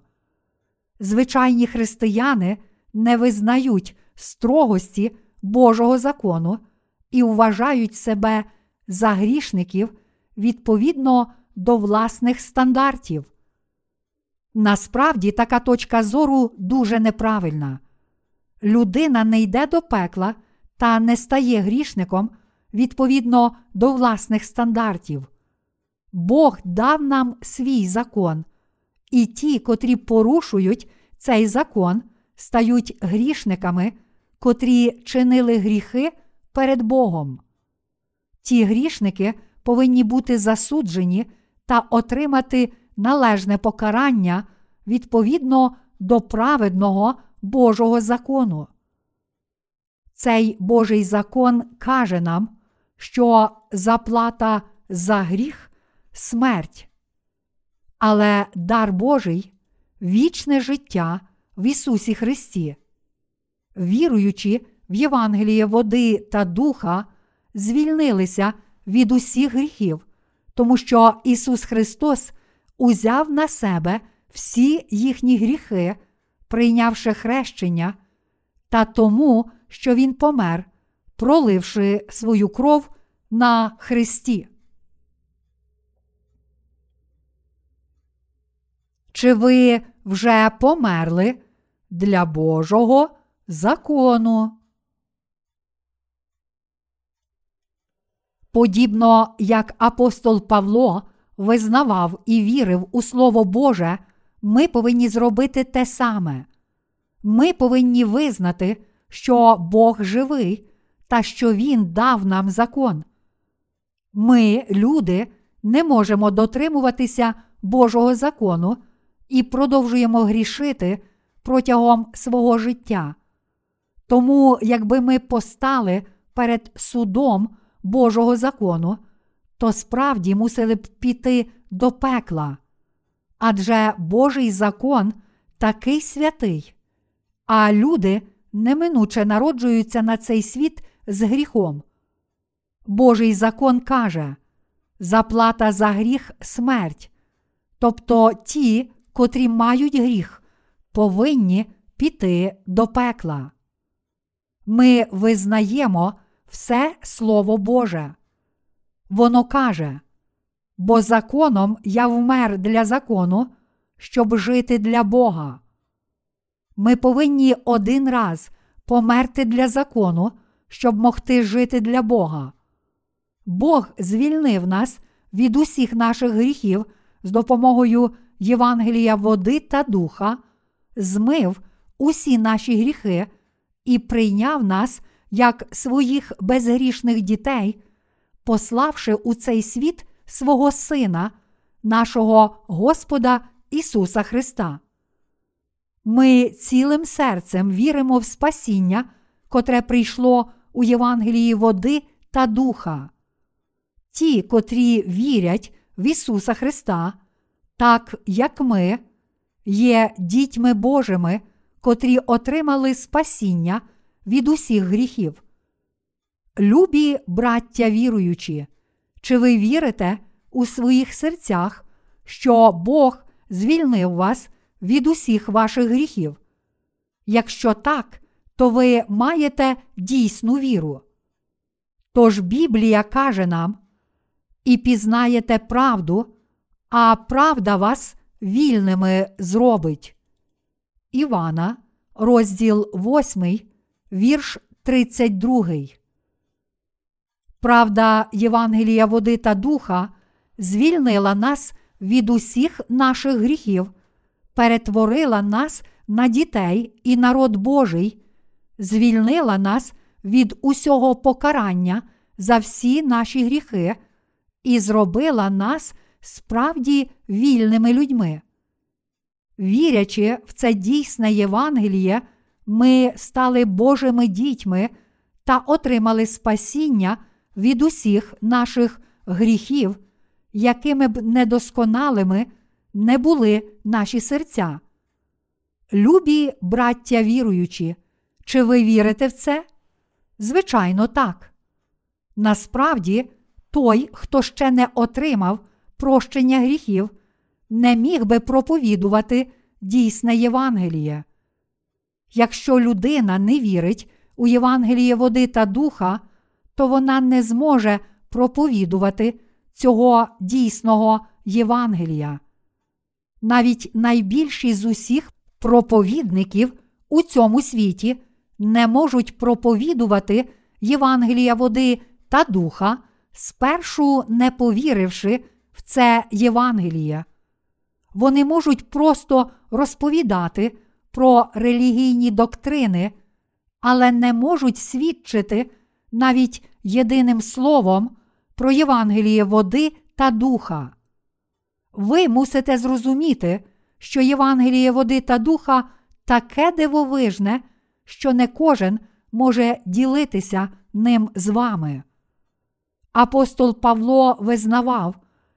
Звичайні християни не визнають строгості Божого закону і вважають себе за грішників відповідно до власних стандартів. Насправді така точка зору дуже неправильна. Людина не йде до пекла та не стає грішником відповідно до власних стандартів. Бог дав нам свій закон, і ті, котрі порушують цей закон, стають грішниками, котрі чинили гріхи перед Богом. Ті грішники повинні бути засуджені та отримати належне покарання відповідно до праведного Божого закону. Цей Божий закон каже нам, що заплата за гріх смерть. Але дар Божий вічне життя в Ісусі Христі. Віруючи в Євангеліє води та духа, звільнилися від усіх гріхів, тому що Ісус Христос узяв на себе всі їхні гріхи, прийнявши хрещення, та тому, що Він помер, проливши свою кров на Христі. Чи ви вже померли для Божого закону? Подібно як апостол Павло визнавав і вірив у Слово Боже, ми повинні зробити те саме. Ми повинні визнати, що Бог живий та що Він дав нам закон. Ми, люди, не можемо дотримуватися Божого закону і продовжуємо грішити протягом свого життя. Тому, якби ми постали перед судом Божого закону, то справді мусили б піти до пекла. Адже Божий закон такий святий, а люди неминуче народжуються на цей світ з гріхом. Божий закон каже заплата за гріх смерть. Тобто ті, котрі мають гріх, повинні піти до пекла. Ми визнаємо все Слово Боже. Воно каже, бо законом я вмер для закону, щоб жити для Бога. Ми повинні один раз померти для закону, щоб могти жити для Бога. Бог звільнив нас від усіх наших гріхів з допомогою Євангелія води та духа, змив усі наші гріхи і прийняв нас як своїх безгрішних дітей, пославши у цей світ свого Сина, нашого Господа Ісуса Христа. Ми цілим серцем віримо в спасіння, котре прийшло у Євангелії води та духа. Ті, котрі вірять в Ісуса Христа, так як ми, є дітьми Божими, котрі отримали спасіння від усіх гріхів. Любі браття віруючі, чи ви вірите у своїх серцях, що Бог звільнив вас від усіх ваших гріхів? Якщо так, то ви маєте дійсну віру. Тож Біблія каже нам, і пізнаєте правду, а правда вас вільними зробить. Івана, розділ 8, вірш 32. Правда Євангелія води та духа звільнила нас від усіх наших гріхів, перетворила нас на дітей і народ Божий, звільнила нас від усього покарання за всі наші гріхи і зробила нас справді вільними людьми. Вірячи в це дійсне Євангеліє, ми стали Божими дітьми та отримали спасіння від усіх наших гріхів, якими б недосконалими не були наші серця. Любі браття віруючі, чи ви вірите в це? Звичайно, так. Насправді, той, хто ще не отримав прощення гріхів, не міг би проповідувати дійсне Євангеліє. Якщо людина не вірить у Євангеліє води та духа, то вона не зможе проповідувати цього дійсного Євангелія. Навіть найбільші з усіх проповідників у цьому світі не можуть проповідувати Євангелія води та духа, спершу не повіривши це Євангеліє. Вони можуть просто розповідати про релігійні доктрини, але не можуть свідчити навіть єдиним словом про Євангеліє води та духа. Ви мусите зрозуміти, що Євангеліє води та духа таке дивовижне, що не кожен може ділитися ним з вами. Апостол Павло визнавав,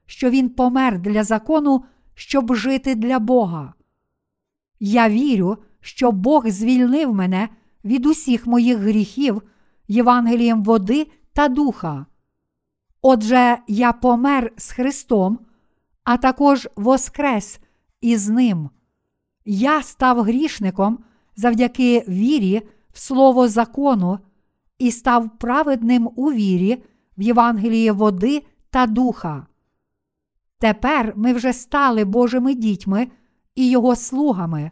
що він помер для закону, щоб жити для Бога. Я вірю, що Бог звільнив мене від усіх моїх гріхів Євангелієм води та духа. Отже, я помер з Христом, а також воскрес із Ним. Я став грішником завдяки вірі в Слово закону і став праведним у вірі в Євангеліє води та духа. Тепер ми вже стали Божими дітьми і Його слугами.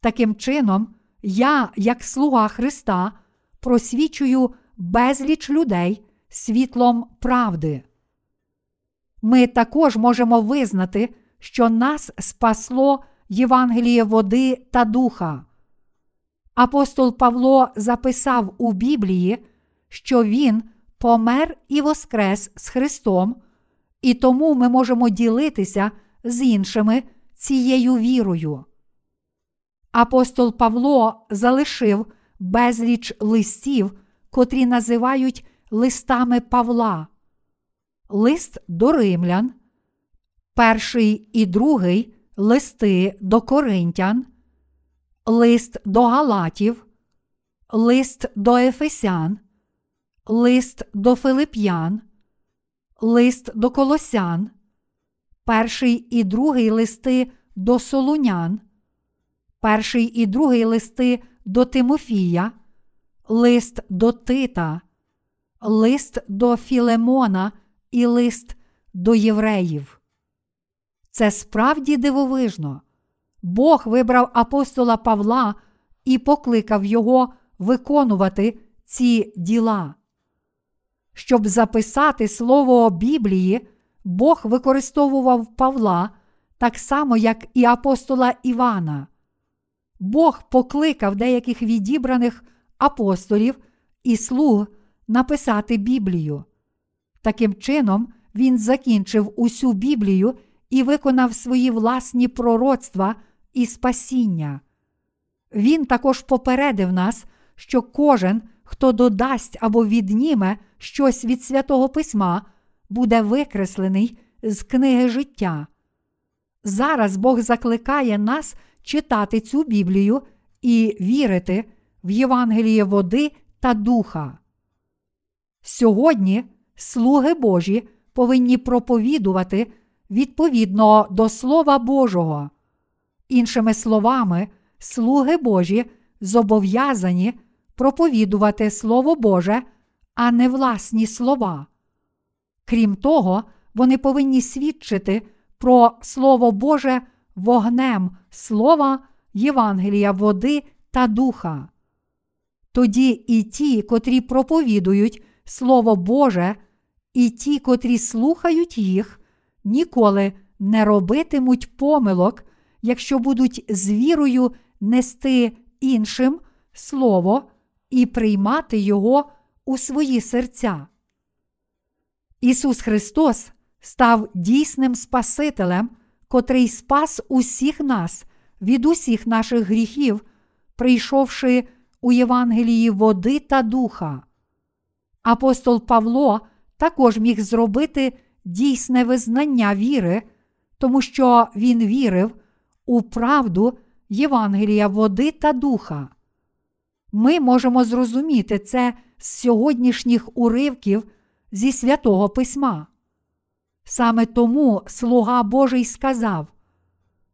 Таким чином, я, як слуга Христа, просвічую безліч людей світлом правди. Ми також можемо визнати, що нас спасло Євангеліє води та духа. Апостол Павло записав у Біблії, що Він помер і воскрес з Христом, і тому ми можемо ділитися з іншими цією вірою. Апостол Павло залишив безліч листів, котрі називають листами Павла, лист до римлян, перший і другий листи до Коринтян, лист до Галатів, лист до Ефесян, лист до Филип'ян, лист до Колосян, перший і другий листи до Солунян, перший і другий листи до Тимофія, лист до Тита, лист до Філемона і лист до євреїв. Це справді дивовижно. Бог вибрав апостола Павла і покликав його виконувати ці діла. Щоб записати слово Біблії, Бог використовував Павла так само, як і апостола Івана. Бог покликав деяких відібраних апостолів і слуг написати Біблію. Таким чином, він закінчив усю Біблію і виконав свої власні пророцтва і спасіння. Він також попередив нас, що кожен, хто додасть або відніме щось від святого Письма, буде викреслений з книги життя. Зараз Бог закликає нас читати цю Біблію і вірити в Євангеліє води та духа. Сьогодні слуги Божі повинні проповідувати відповідно до Слова Божого. Іншими словами, слуги Божі зобов'язані проповідувати Слово Боже, а не власні слова. Крім того, вони повинні свідчити про Слово Боже вогнем Слова, Євангелія, води та духа. Тоді і ті, котрі проповідують Слово Боже, і ті, котрі слухають їх, ніколи не робитимуть помилок, якщо будуть з вірою нести іншим Слово і приймати Його у свої серця. Ісус Христос став дійсним Спасителем, котрий спас усіх нас від усіх наших гріхів, прийшовши у Євангелії води та духа. Апостол Павло також міг зробити дійсне визнання віри, тому що він вірив у правду Євангелія води та духа. Ми можемо зрозуміти це з сьогоднішніх уривків зі святого Письма. Саме тому слуга Божий сказав: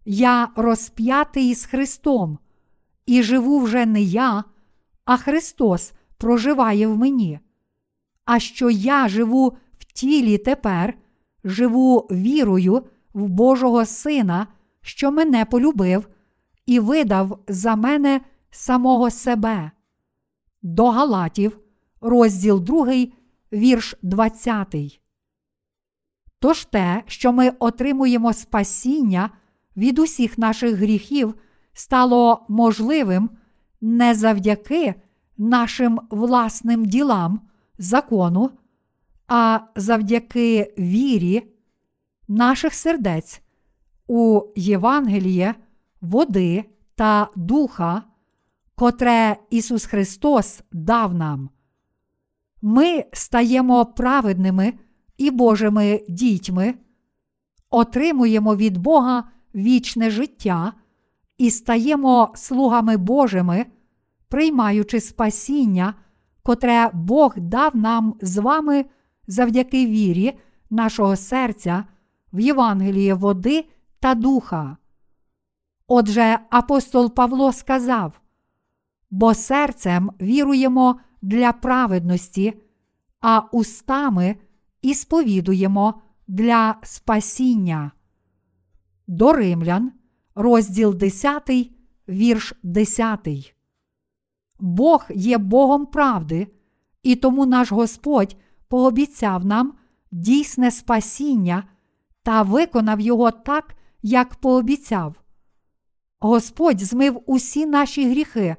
Я розп'ятий з Христом, і живу вже не я, а Христос проживає в мені. А що я живу в тілі тепер, живу вірою в Божого Сина, що мене полюбив, і видав за мене самого себе. До Галатів, розділ 2, вірш 20. Тож те, що ми отримуємо спасіння від усіх наших гріхів, стало можливим не завдяки нашим власним ділам, закону, а завдяки вірі наших сердець у Євангеліє, води та духа, котре Ісус Христос дав нам. Ми стаємо праведними і Божими дітьми, отримуємо від Бога вічне життя і стаємо слугами Божими, приймаючи спасіння, котре Бог дав нам з вами завдяки вірі нашого серця в Євангеліє води та духа. Отже, апостол Павло сказав: бо серцем віруємо для праведності, а устами і сповідуємо для спасіння. До Римлян, розділ 10, вірш 10. Бог є Богом правди, і тому наш Господь пообіцяв нам дійсне спасіння та виконав його так, як пообіцяв. Господь змив усі наші гріхи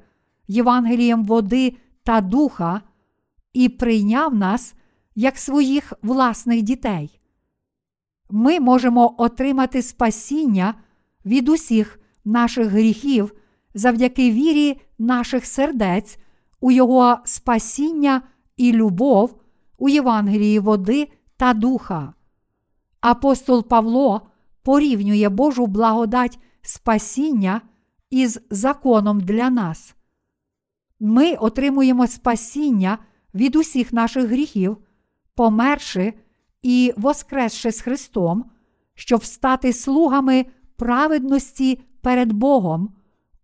Євангелієм води та духа і прийняв нас як своїх власних дітей. Ми можемо отримати спасіння від усіх наших гріхів завдяки вірі наших сердець у Його спасіння і любов у Євангелії води та духа. Апостол Павло порівнює Божу благодать спасіння із законом для нас. Ми отримуємо спасіння від усіх наших гріхів, померши і воскресши з Христом, щоб стати слугами праведності перед Богом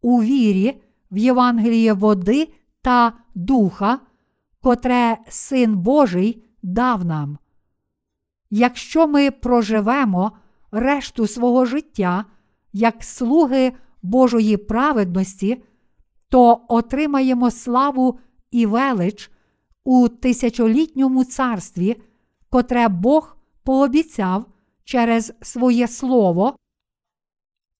у вірі в Євангеліє води та духа, котре Син Божий дав нам. Якщо ми проживемо решту свого життя як слуги Божої праведності, то отримаємо славу і велич у тисячолітньому царстві, котре Бог пообіцяв через своє Слово,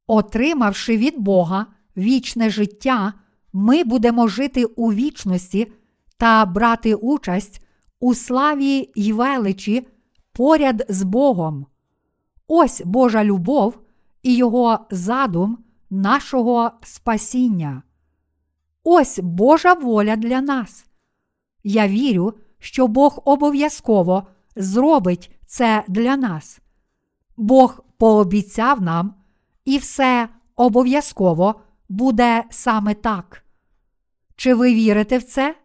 отримавши від Бога вічне життя, ми будемо жити у вічності та брати участь у славі й величі поряд з Богом. Ось Божа любов і Його задум нашого спасіння. Ось Божа воля для нас. Я вірю, що Бог обов'язково зробить це для нас. Бог пообіцяв нам, і все обов'язково буде саме так. Чи ви вірите в це?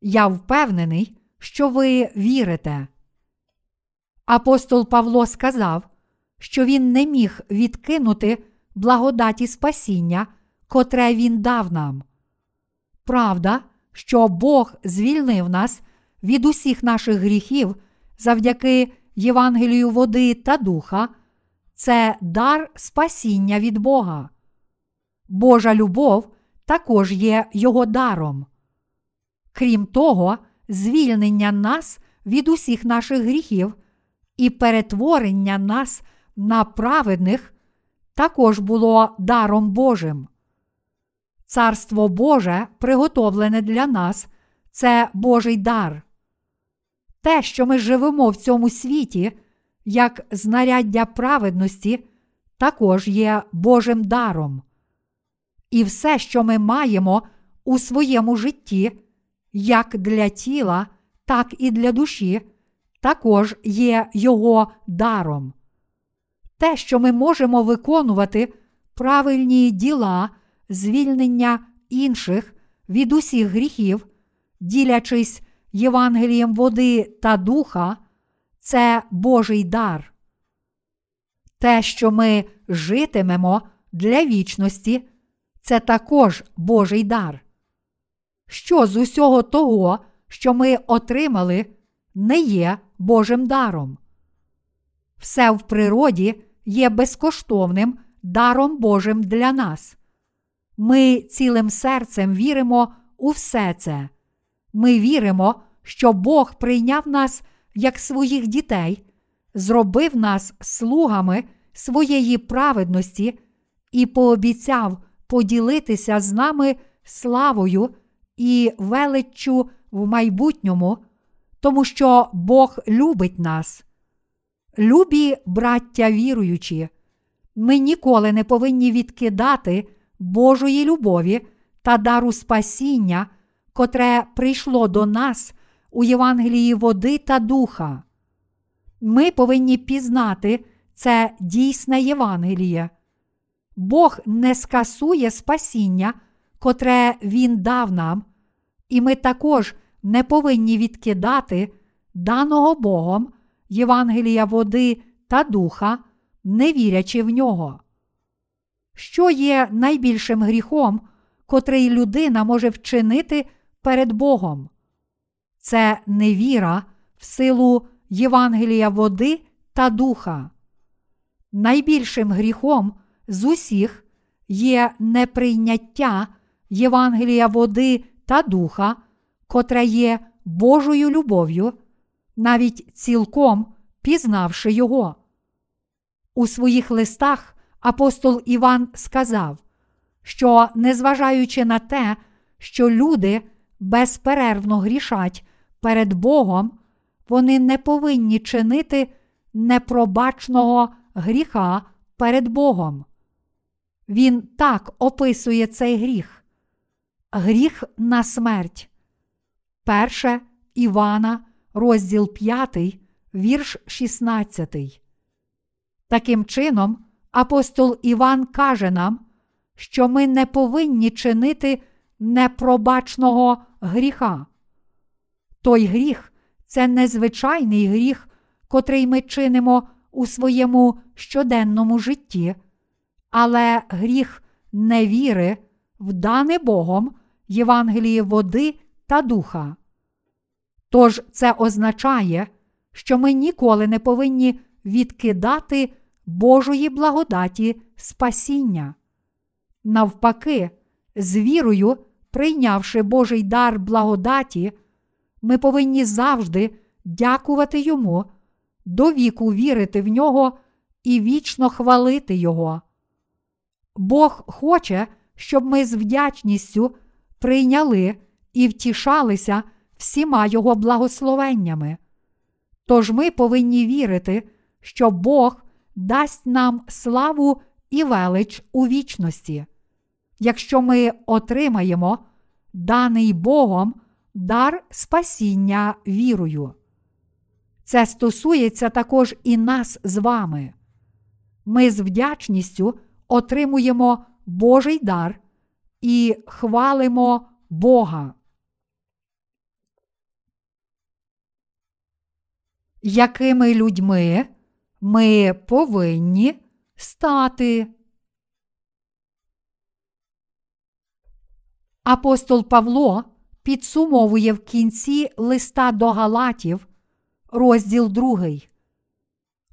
Я впевнений, що ви вірите. Апостол Павло сказав, що він не міг відкинути благодаті спасіння, котре він дав нам. Правда, що Бог звільнив нас від усіх наших гріхів завдяки Євангелію води та духа, це дар спасіння від Бога. Божа любов також є Його даром. Крім того, звільнення нас від усіх наших гріхів і перетворення нас на праведних також було даром Божим. Царство Боже, приготовлене для нас, це Божий дар. Те, що ми живемо в цьому світі, як знаряддя праведності, також є Божим даром. І все, що ми маємо у своєму житті, як для тіла, так і для душі, також є Його даром. Те, що ми можемо виконувати правильні діла, звільнення інших від усіх гріхів, ділячись Євангелієм води та духа, це Божий дар. Те, що ми житимемо для вічності, це також Божий дар. Що з усього того, що ми отримали, не є Божим даром. Все в природі є безкоштовним даром Божим для нас. Ми цілим серцем віримо у все це. Ми віримо, що Бог прийняв нас як своїх дітей, зробив нас слугами своєї праведності і пообіцяв поділитися з нами славою і величчю в майбутньому, тому що Бог любить нас. Любі браття віруючі, ми ніколи не повинні відкидати Божої любові та дару спасіння, котре прийшло до нас у Євангелії води та духа. Ми повинні пізнати це дійсне Євангеліє. Бог не скасує спасіння, котре Він дав нам, і ми також не повинні відкидати даного Богом Євангелія води та духа, не вірячи в нього. Що є найбільшим гріхом, котрий людина може вчинити перед Богом? Це невіра в силу Євангелія води та духа. Найбільшим гріхом з усіх є неприйняття Євангелія води та духа, котре є Божою любов'ю, навіть цілком пізнавши його. У своїх листах апостол Іван сказав, що, незважаючи на те, що люди безперервно грішать перед Богом, вони не повинні чинити непробачного гріха перед Богом. Він так описує цей гріх. Гріх на смерть. Перше Івана, розділ 5, вірш 16. Таким чином, апостол Іван каже нам, що ми не повинні чинити непробачного гріха. Той гріх це незвичайний гріх, котрий ми чинимо у своєму щоденному житті, але гріх невіри в дане Богом Євангеліє води та духа. Тож це означає, що ми ніколи не повинні відкидати Божої благодаті спасіння. Навпаки, з вірою, прийнявши Божий дар благодаті, ми повинні завжди дякувати Йому, до віку вірити в нього і вічно хвалити Його. Бог хоче, щоб ми з вдячністю прийняли і втішалися всіма Його благословеннями. Тож ми повинні вірити, що Бог дасть нам славу і велич у вічності, якщо ми отримаємо даний Богом дар спасіння вірою. Це стосується також і нас з вами. Ми з вдячністю отримуємо Божий дар і хвалимо Бога. Якими людьми ми повинні стати? Апостол Павло підсумовує в кінці листа до Галатів, розділ 2.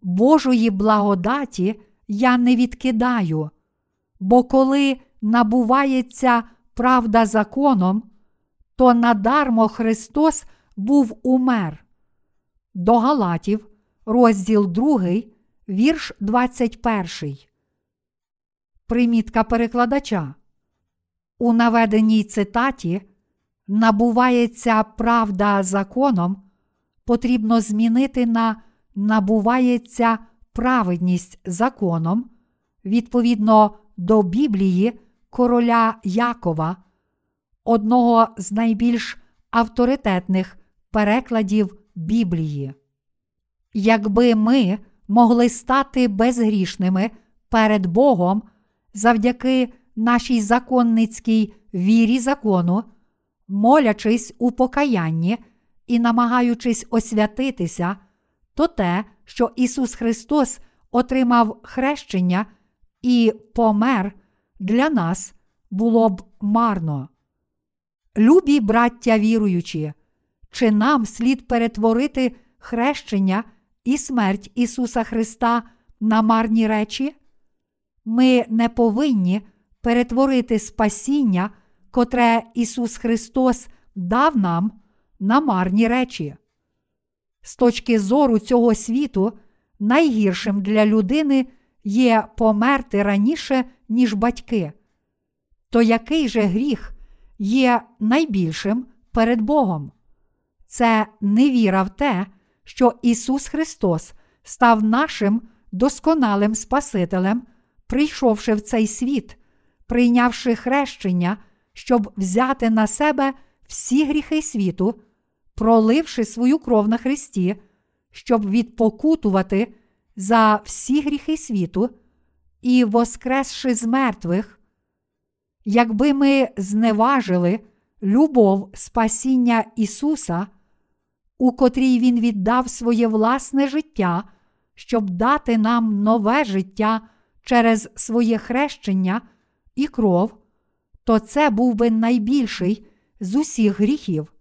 Божої благодаті я не відкидаю, бо коли набувається правда законом, то надармо Христос був умер. До Галатів, розділ 2, вірш 21. Примітка перекладача. У наведеній цитаті набувається правда законом, потрібно змінити на набувається праведність законом відповідно до Біблії короля Якова, одного з найбільш авторитетних перекладів Біблії. Якби ми могли стати безгрішними перед Богом завдяки нашій законницькій вірі закону, молячись у покаянні і намагаючись освятитися, то те, що Ісус Христос отримав хрещення і помер для нас, було б марно. Любі браття віруючі, чи нам слід перетворити хрещення і смерть Ісуса Христа на марні речі? Ми не повинні перетворити спасіння, котре Ісус Христос дав нам на марні речі. З точки зору цього світу, найгіршим для людини є померти раніше, ніж батьки. То який же гріх є найбільшим перед Богом? Це невіра в те, що Ісус Христос став нашим досконалим Спасителем, прийшовши в цей світ, прийнявши хрещення, щоб взяти на себе всі гріхи світу, проливши свою кров на Христі, щоб відпокутувати за всі гріхи світу і воскресши з мертвих. Якби ми зневажили любов Спасіння Ісуса, у котрій Він віддав своє власне життя, щоб дати нам нове життя через своє хрещення і кров, то це був би найбільший з усіх гріхів.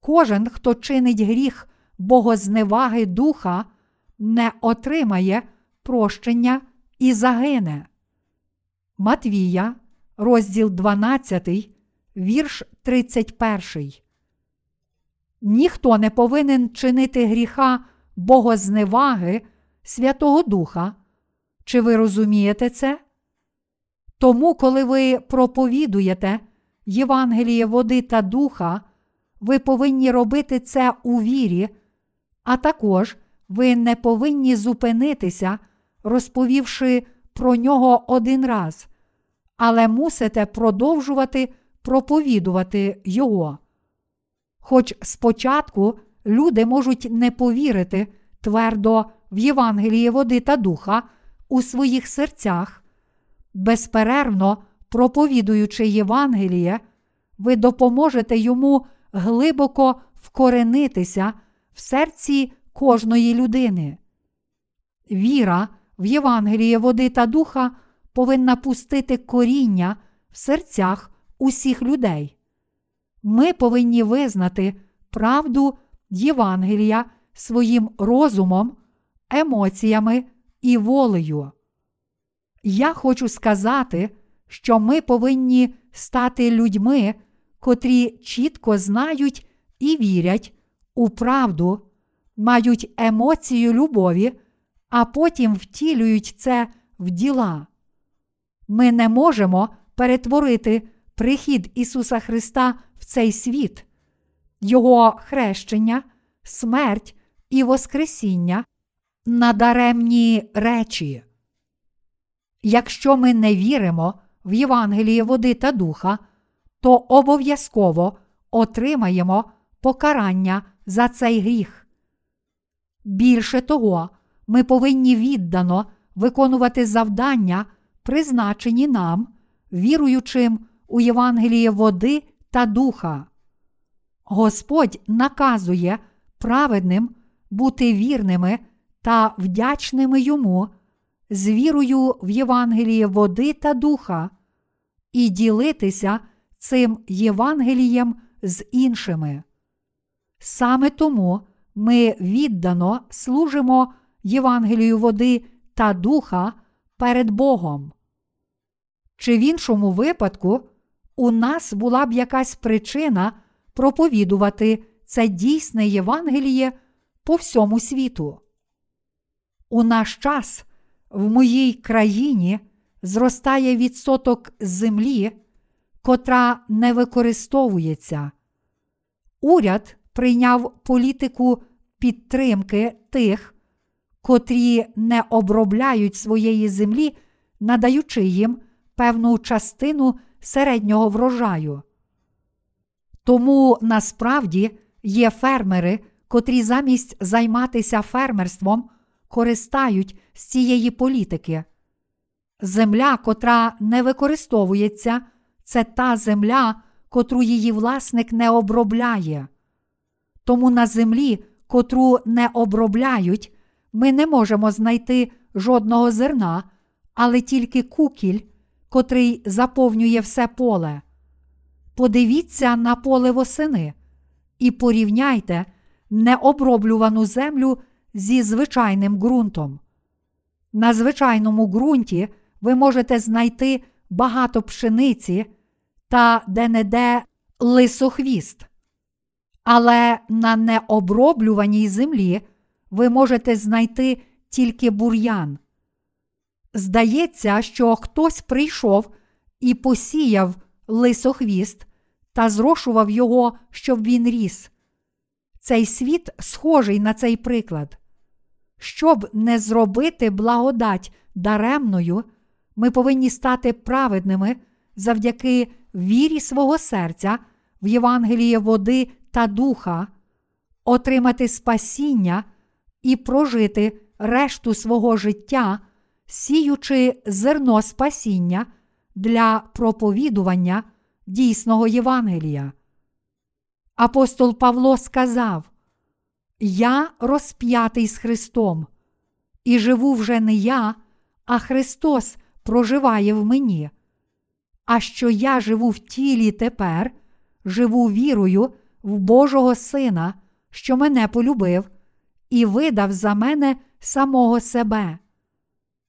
Кожен, хто чинить гріх богозневаги духа, не отримає прощення і загине. Матвія, розділ 12, вірш 31. Ніхто не повинен чинити гріха богозневаги Святого Духа. Чи ви розумієте це? Тому, коли ви проповідуєте Євангеліє води та духа, ви повинні робити це у вірі, а також ви не повинні зупинитися, розповівши про нього один раз, але мусите продовжувати проповідувати Його. Хоч спочатку люди можуть не повірити твердо в Євангеліє води та духа у своїх серцях, безперервно проповідуючи Євангеліє, ви допоможете йому глибоко вкоренитися в серці кожної людини. Віра в Євангеліє води та духа повинна пустити коріння в серцях усіх людей. Ми повинні визнати правду Євангелія своїм розумом, емоціями і волею. Я хочу сказати, що ми повинні стати людьми, котрі чітко знають і вірять у правду, мають емоцію любові, а потім втілюють це в діла. Ми не можемо перетворити прихід Ісуса Христа цей світ, Його хрещення, смерть і Воскресіння на даремні речі. Якщо ми не віримо в Євангеліє води та духа, то обов'язково отримаємо покарання за цей гріх. Більше того, ми повинні віддано виконувати завдання, призначені нам, віруючим у Євангеліє води та духа. Господь наказує праведним бути вірними та вдячними йому з вірою в Євангеліє води та духа і ділитися цим Євангелієм з іншими. Саме тому ми віддано служимо Євангелію води та духа перед Богом. Чи в іншому випадку у нас була б якась причина проповідувати це дійсне Євангеліє по всьому світу? У наш час в моїй країні зростає відсоток землі, котра не використовується. Уряд прийняв політику підтримки тих, котрі не обробляють своєї землі, надаючи їм певну частину середнього врожаю. Тому насправді є фермери, котрі замість займатися фермерством користають з цієї політики. Земля, котра не використовується, це та земля, котру її власник не обробляє. Тому на землі, котру не обробляють, ми не можемо знайти жодного зерна, але тільки кукіль, котрий заповнює все поле. Подивіться на поле восени і порівняйте необроблювану землю зі звичайним ґрунтом. На звичайному ґрунті ви можете знайти багато пшениці та де-не-де лисохвіст. Але на необроблюваній землі ви можете знайти тільки бур'ян. Здається, що хтось прийшов і посіяв лисохвіст та зрошував його, щоб він ріс. Цей світ схожий на цей приклад. Щоб не зробити благодать даремною, ми повинні стати праведними завдяки вірі свого серця в Євангеліє води та духа, отримати спасіння і прожити решту свого життя, сіючи зерно спасіння для проповідування дійсного Євангелія. Апостол Павло сказав: Я розп'ятий з Христом, і живу вже не я, а Христос проживає в мені. А що я живу в тілі тепер, живу вірою в Божого Сина, що мене полюбив, і видав за мене самого себе.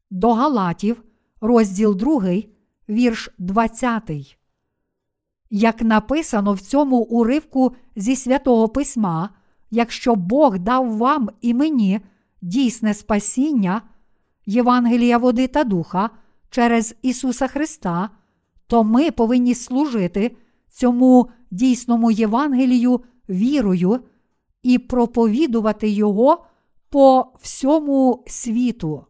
До Галатів, розділ 2, вірш 20. Як написано в цьому уривку зі святого Письма, якщо Бог дав вам і мені дійсне спасіння, Євангелія води та духа через Ісуса Христа, то ми повинні служити цьому дійсному Євангелію вірою і проповідувати Його по всьому світу.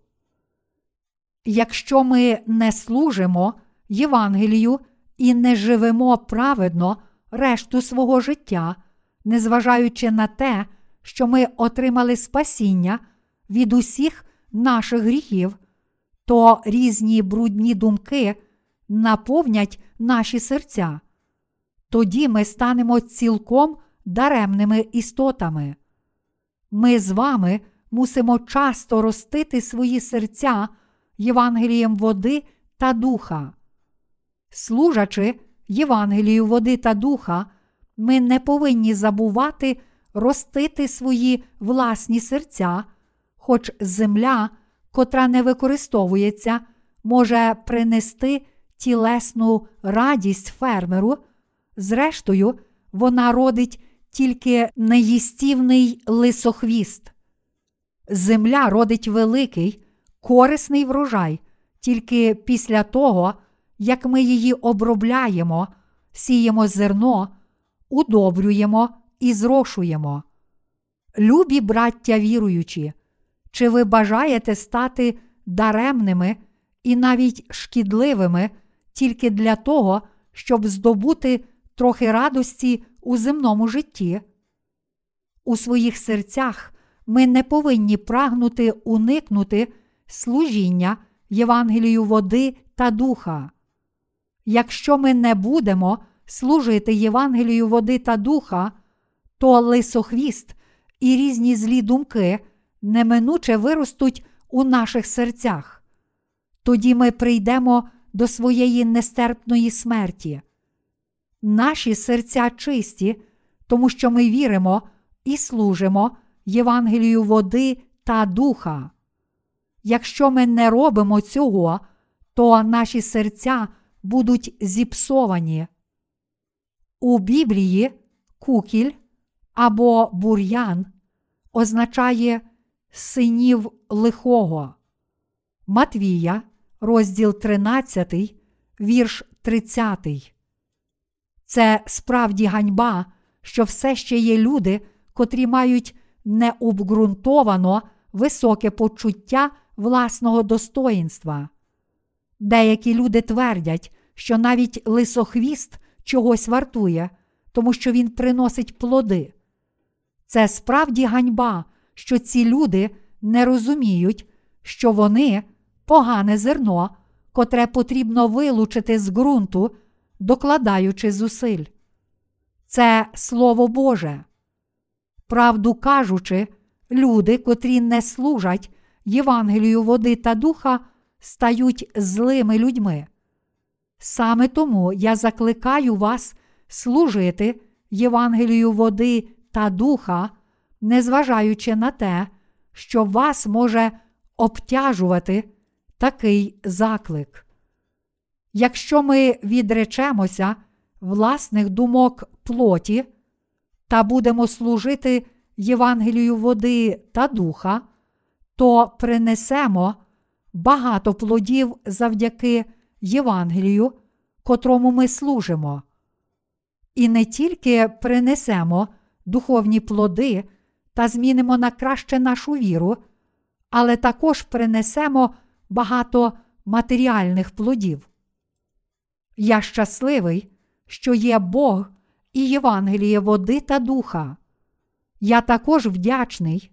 Якщо ми не служимо Євангелію і не живемо праведно решту свого життя, незважаючи на те, що ми отримали спасіння від усіх наших гріхів, то різні брудні думки наповнять наші серця. Тоді ми станемо цілком даремними істотами. Ми з вами мусимо часто ростити свої серця Євангелієм води та духа. Служачи Євангелію води та духа, ми не повинні забувати ростити свої власні серця, хоч земля, котра не використовується, може принести тілесну радість фермеру, зрештою, вона родить тільки неїстівний лисохвіст. Земля родить великий, корисний врожай тільки після того, як ми її обробляємо, сіємо зерно, удобрюємо і зрошуємо. Любі браття віруючі, чи ви бажаєте стати даремними і навіть шкідливими тільки для того, щоб здобути трохи радості у земному житті? У своїх серцях ми не повинні прагнути уникнути служіння Євангелію води та духа. Якщо ми не будемо служити Євангелію води та духа, то лисохвіст і різні злі думки неминуче виростуть у наших серцях. Тоді ми прийдемо до своєї нестерпної смерті. Наші серця чисті, тому що ми віримо і служимо Євангелію води та духа. Якщо ми не робимо цього, то наші серця будуть зіпсовані. У Біблії кукіль або бур'ян означає синів лихого. Матвія, розділ 13, вірш 30. Це справді ганьба, що все ще є люди, котрі мають необґрунтовано високе почуття власного достоїнства. Деякі люди твердять, що навіть лисохвіст чогось вартує, тому що він приносить плоди. Це справді ганьба, що ці люди не розуміють, що вони погане зерно, котре потрібно вилучити з ґрунту, докладаючи зусиль. Це Слово Боже. Правду кажучи, люди, котрі не служать Євангелію води та духа, стають злими людьми. Саме тому я закликаю вас служити Євангелію води та духа, незважаючи на те, що вас може обтяжувати такий заклик. Якщо ми відречемося власних думок плоті та будемо служити Євангелію води та духа, то принесемо багато плодів завдяки Євангелію, котрому ми служимо. І не тільки принесемо духовні плоди та змінимо на краще нашу віру, але також принесемо багато матеріальних плодів. Я щасливий, що є Бог і Євангеліє води та духа. Я також вдячний.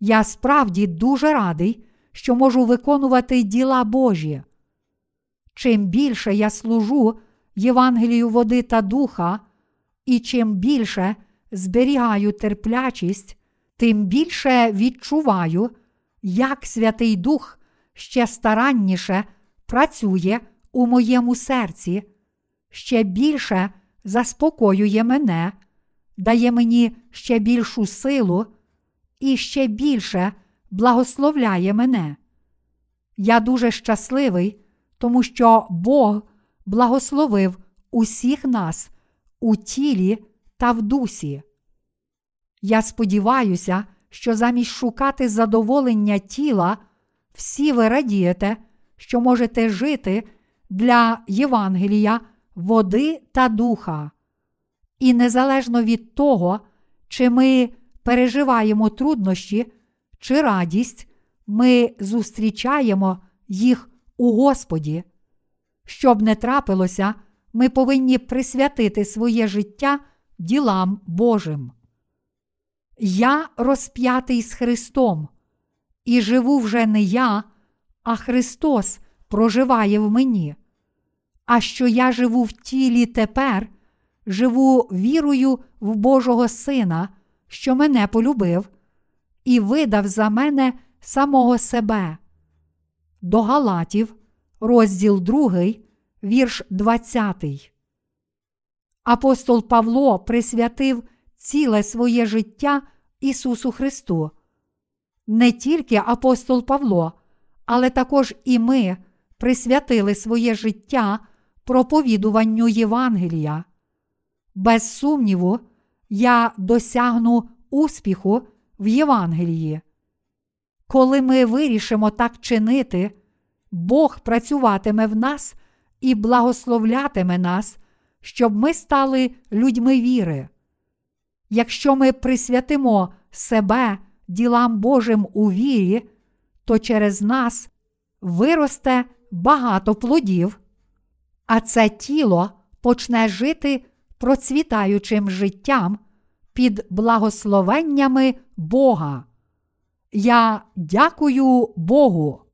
Я справді дуже радий, що можу виконувати діла Божі. Чим більше я служу Євангелію води та духа, і чим більше зберігаю терплячість, тим більше відчуваю, як Святий Дух ще старанніше працює у моєму серці, ще більше заспокоює мене, дає мені ще більшу силу і ще більше благословляє мене. Я дуже щасливий, тому що Бог благословив усіх нас у тілі та в дусі. Я сподіваюся, що замість шукати задоволення тіла, всі ви радієте, що можете жити для Євангелія, води та духа. І незалежно від того, чи ми переживаємо труднощі чи радість, ми зустрічаємо їх у Господі. Щоб не трапилося, ми повинні присвятити своє життя ділам Божим. Я розп'ятий з Христом, і живу вже не я, а Христос проживає в мені. А що я живу в тілі тепер, живу вірою в Божого Сина, що мене полюбив, і видав за мене самого себе. До Галатів, розділ 2, вірш 20. Апостол Павло присвятив ціле своє життя Ісусу Христу. Не тільки апостол Павло, але також і ми присвятили своє життя проповідуванню Євангелія. Без сумніву, я досягну успіху в Євангелії. Коли ми вирішимо так чинити, Бог працюватиме в нас і благословлятиме нас, щоб ми стали людьми віри. Якщо ми присвятимо себе ділам Божим у вірі, то через нас виросте багато плодів, а це тіло почне жити процвітаючим життям під благословеннями Бога. Я дякую Богу.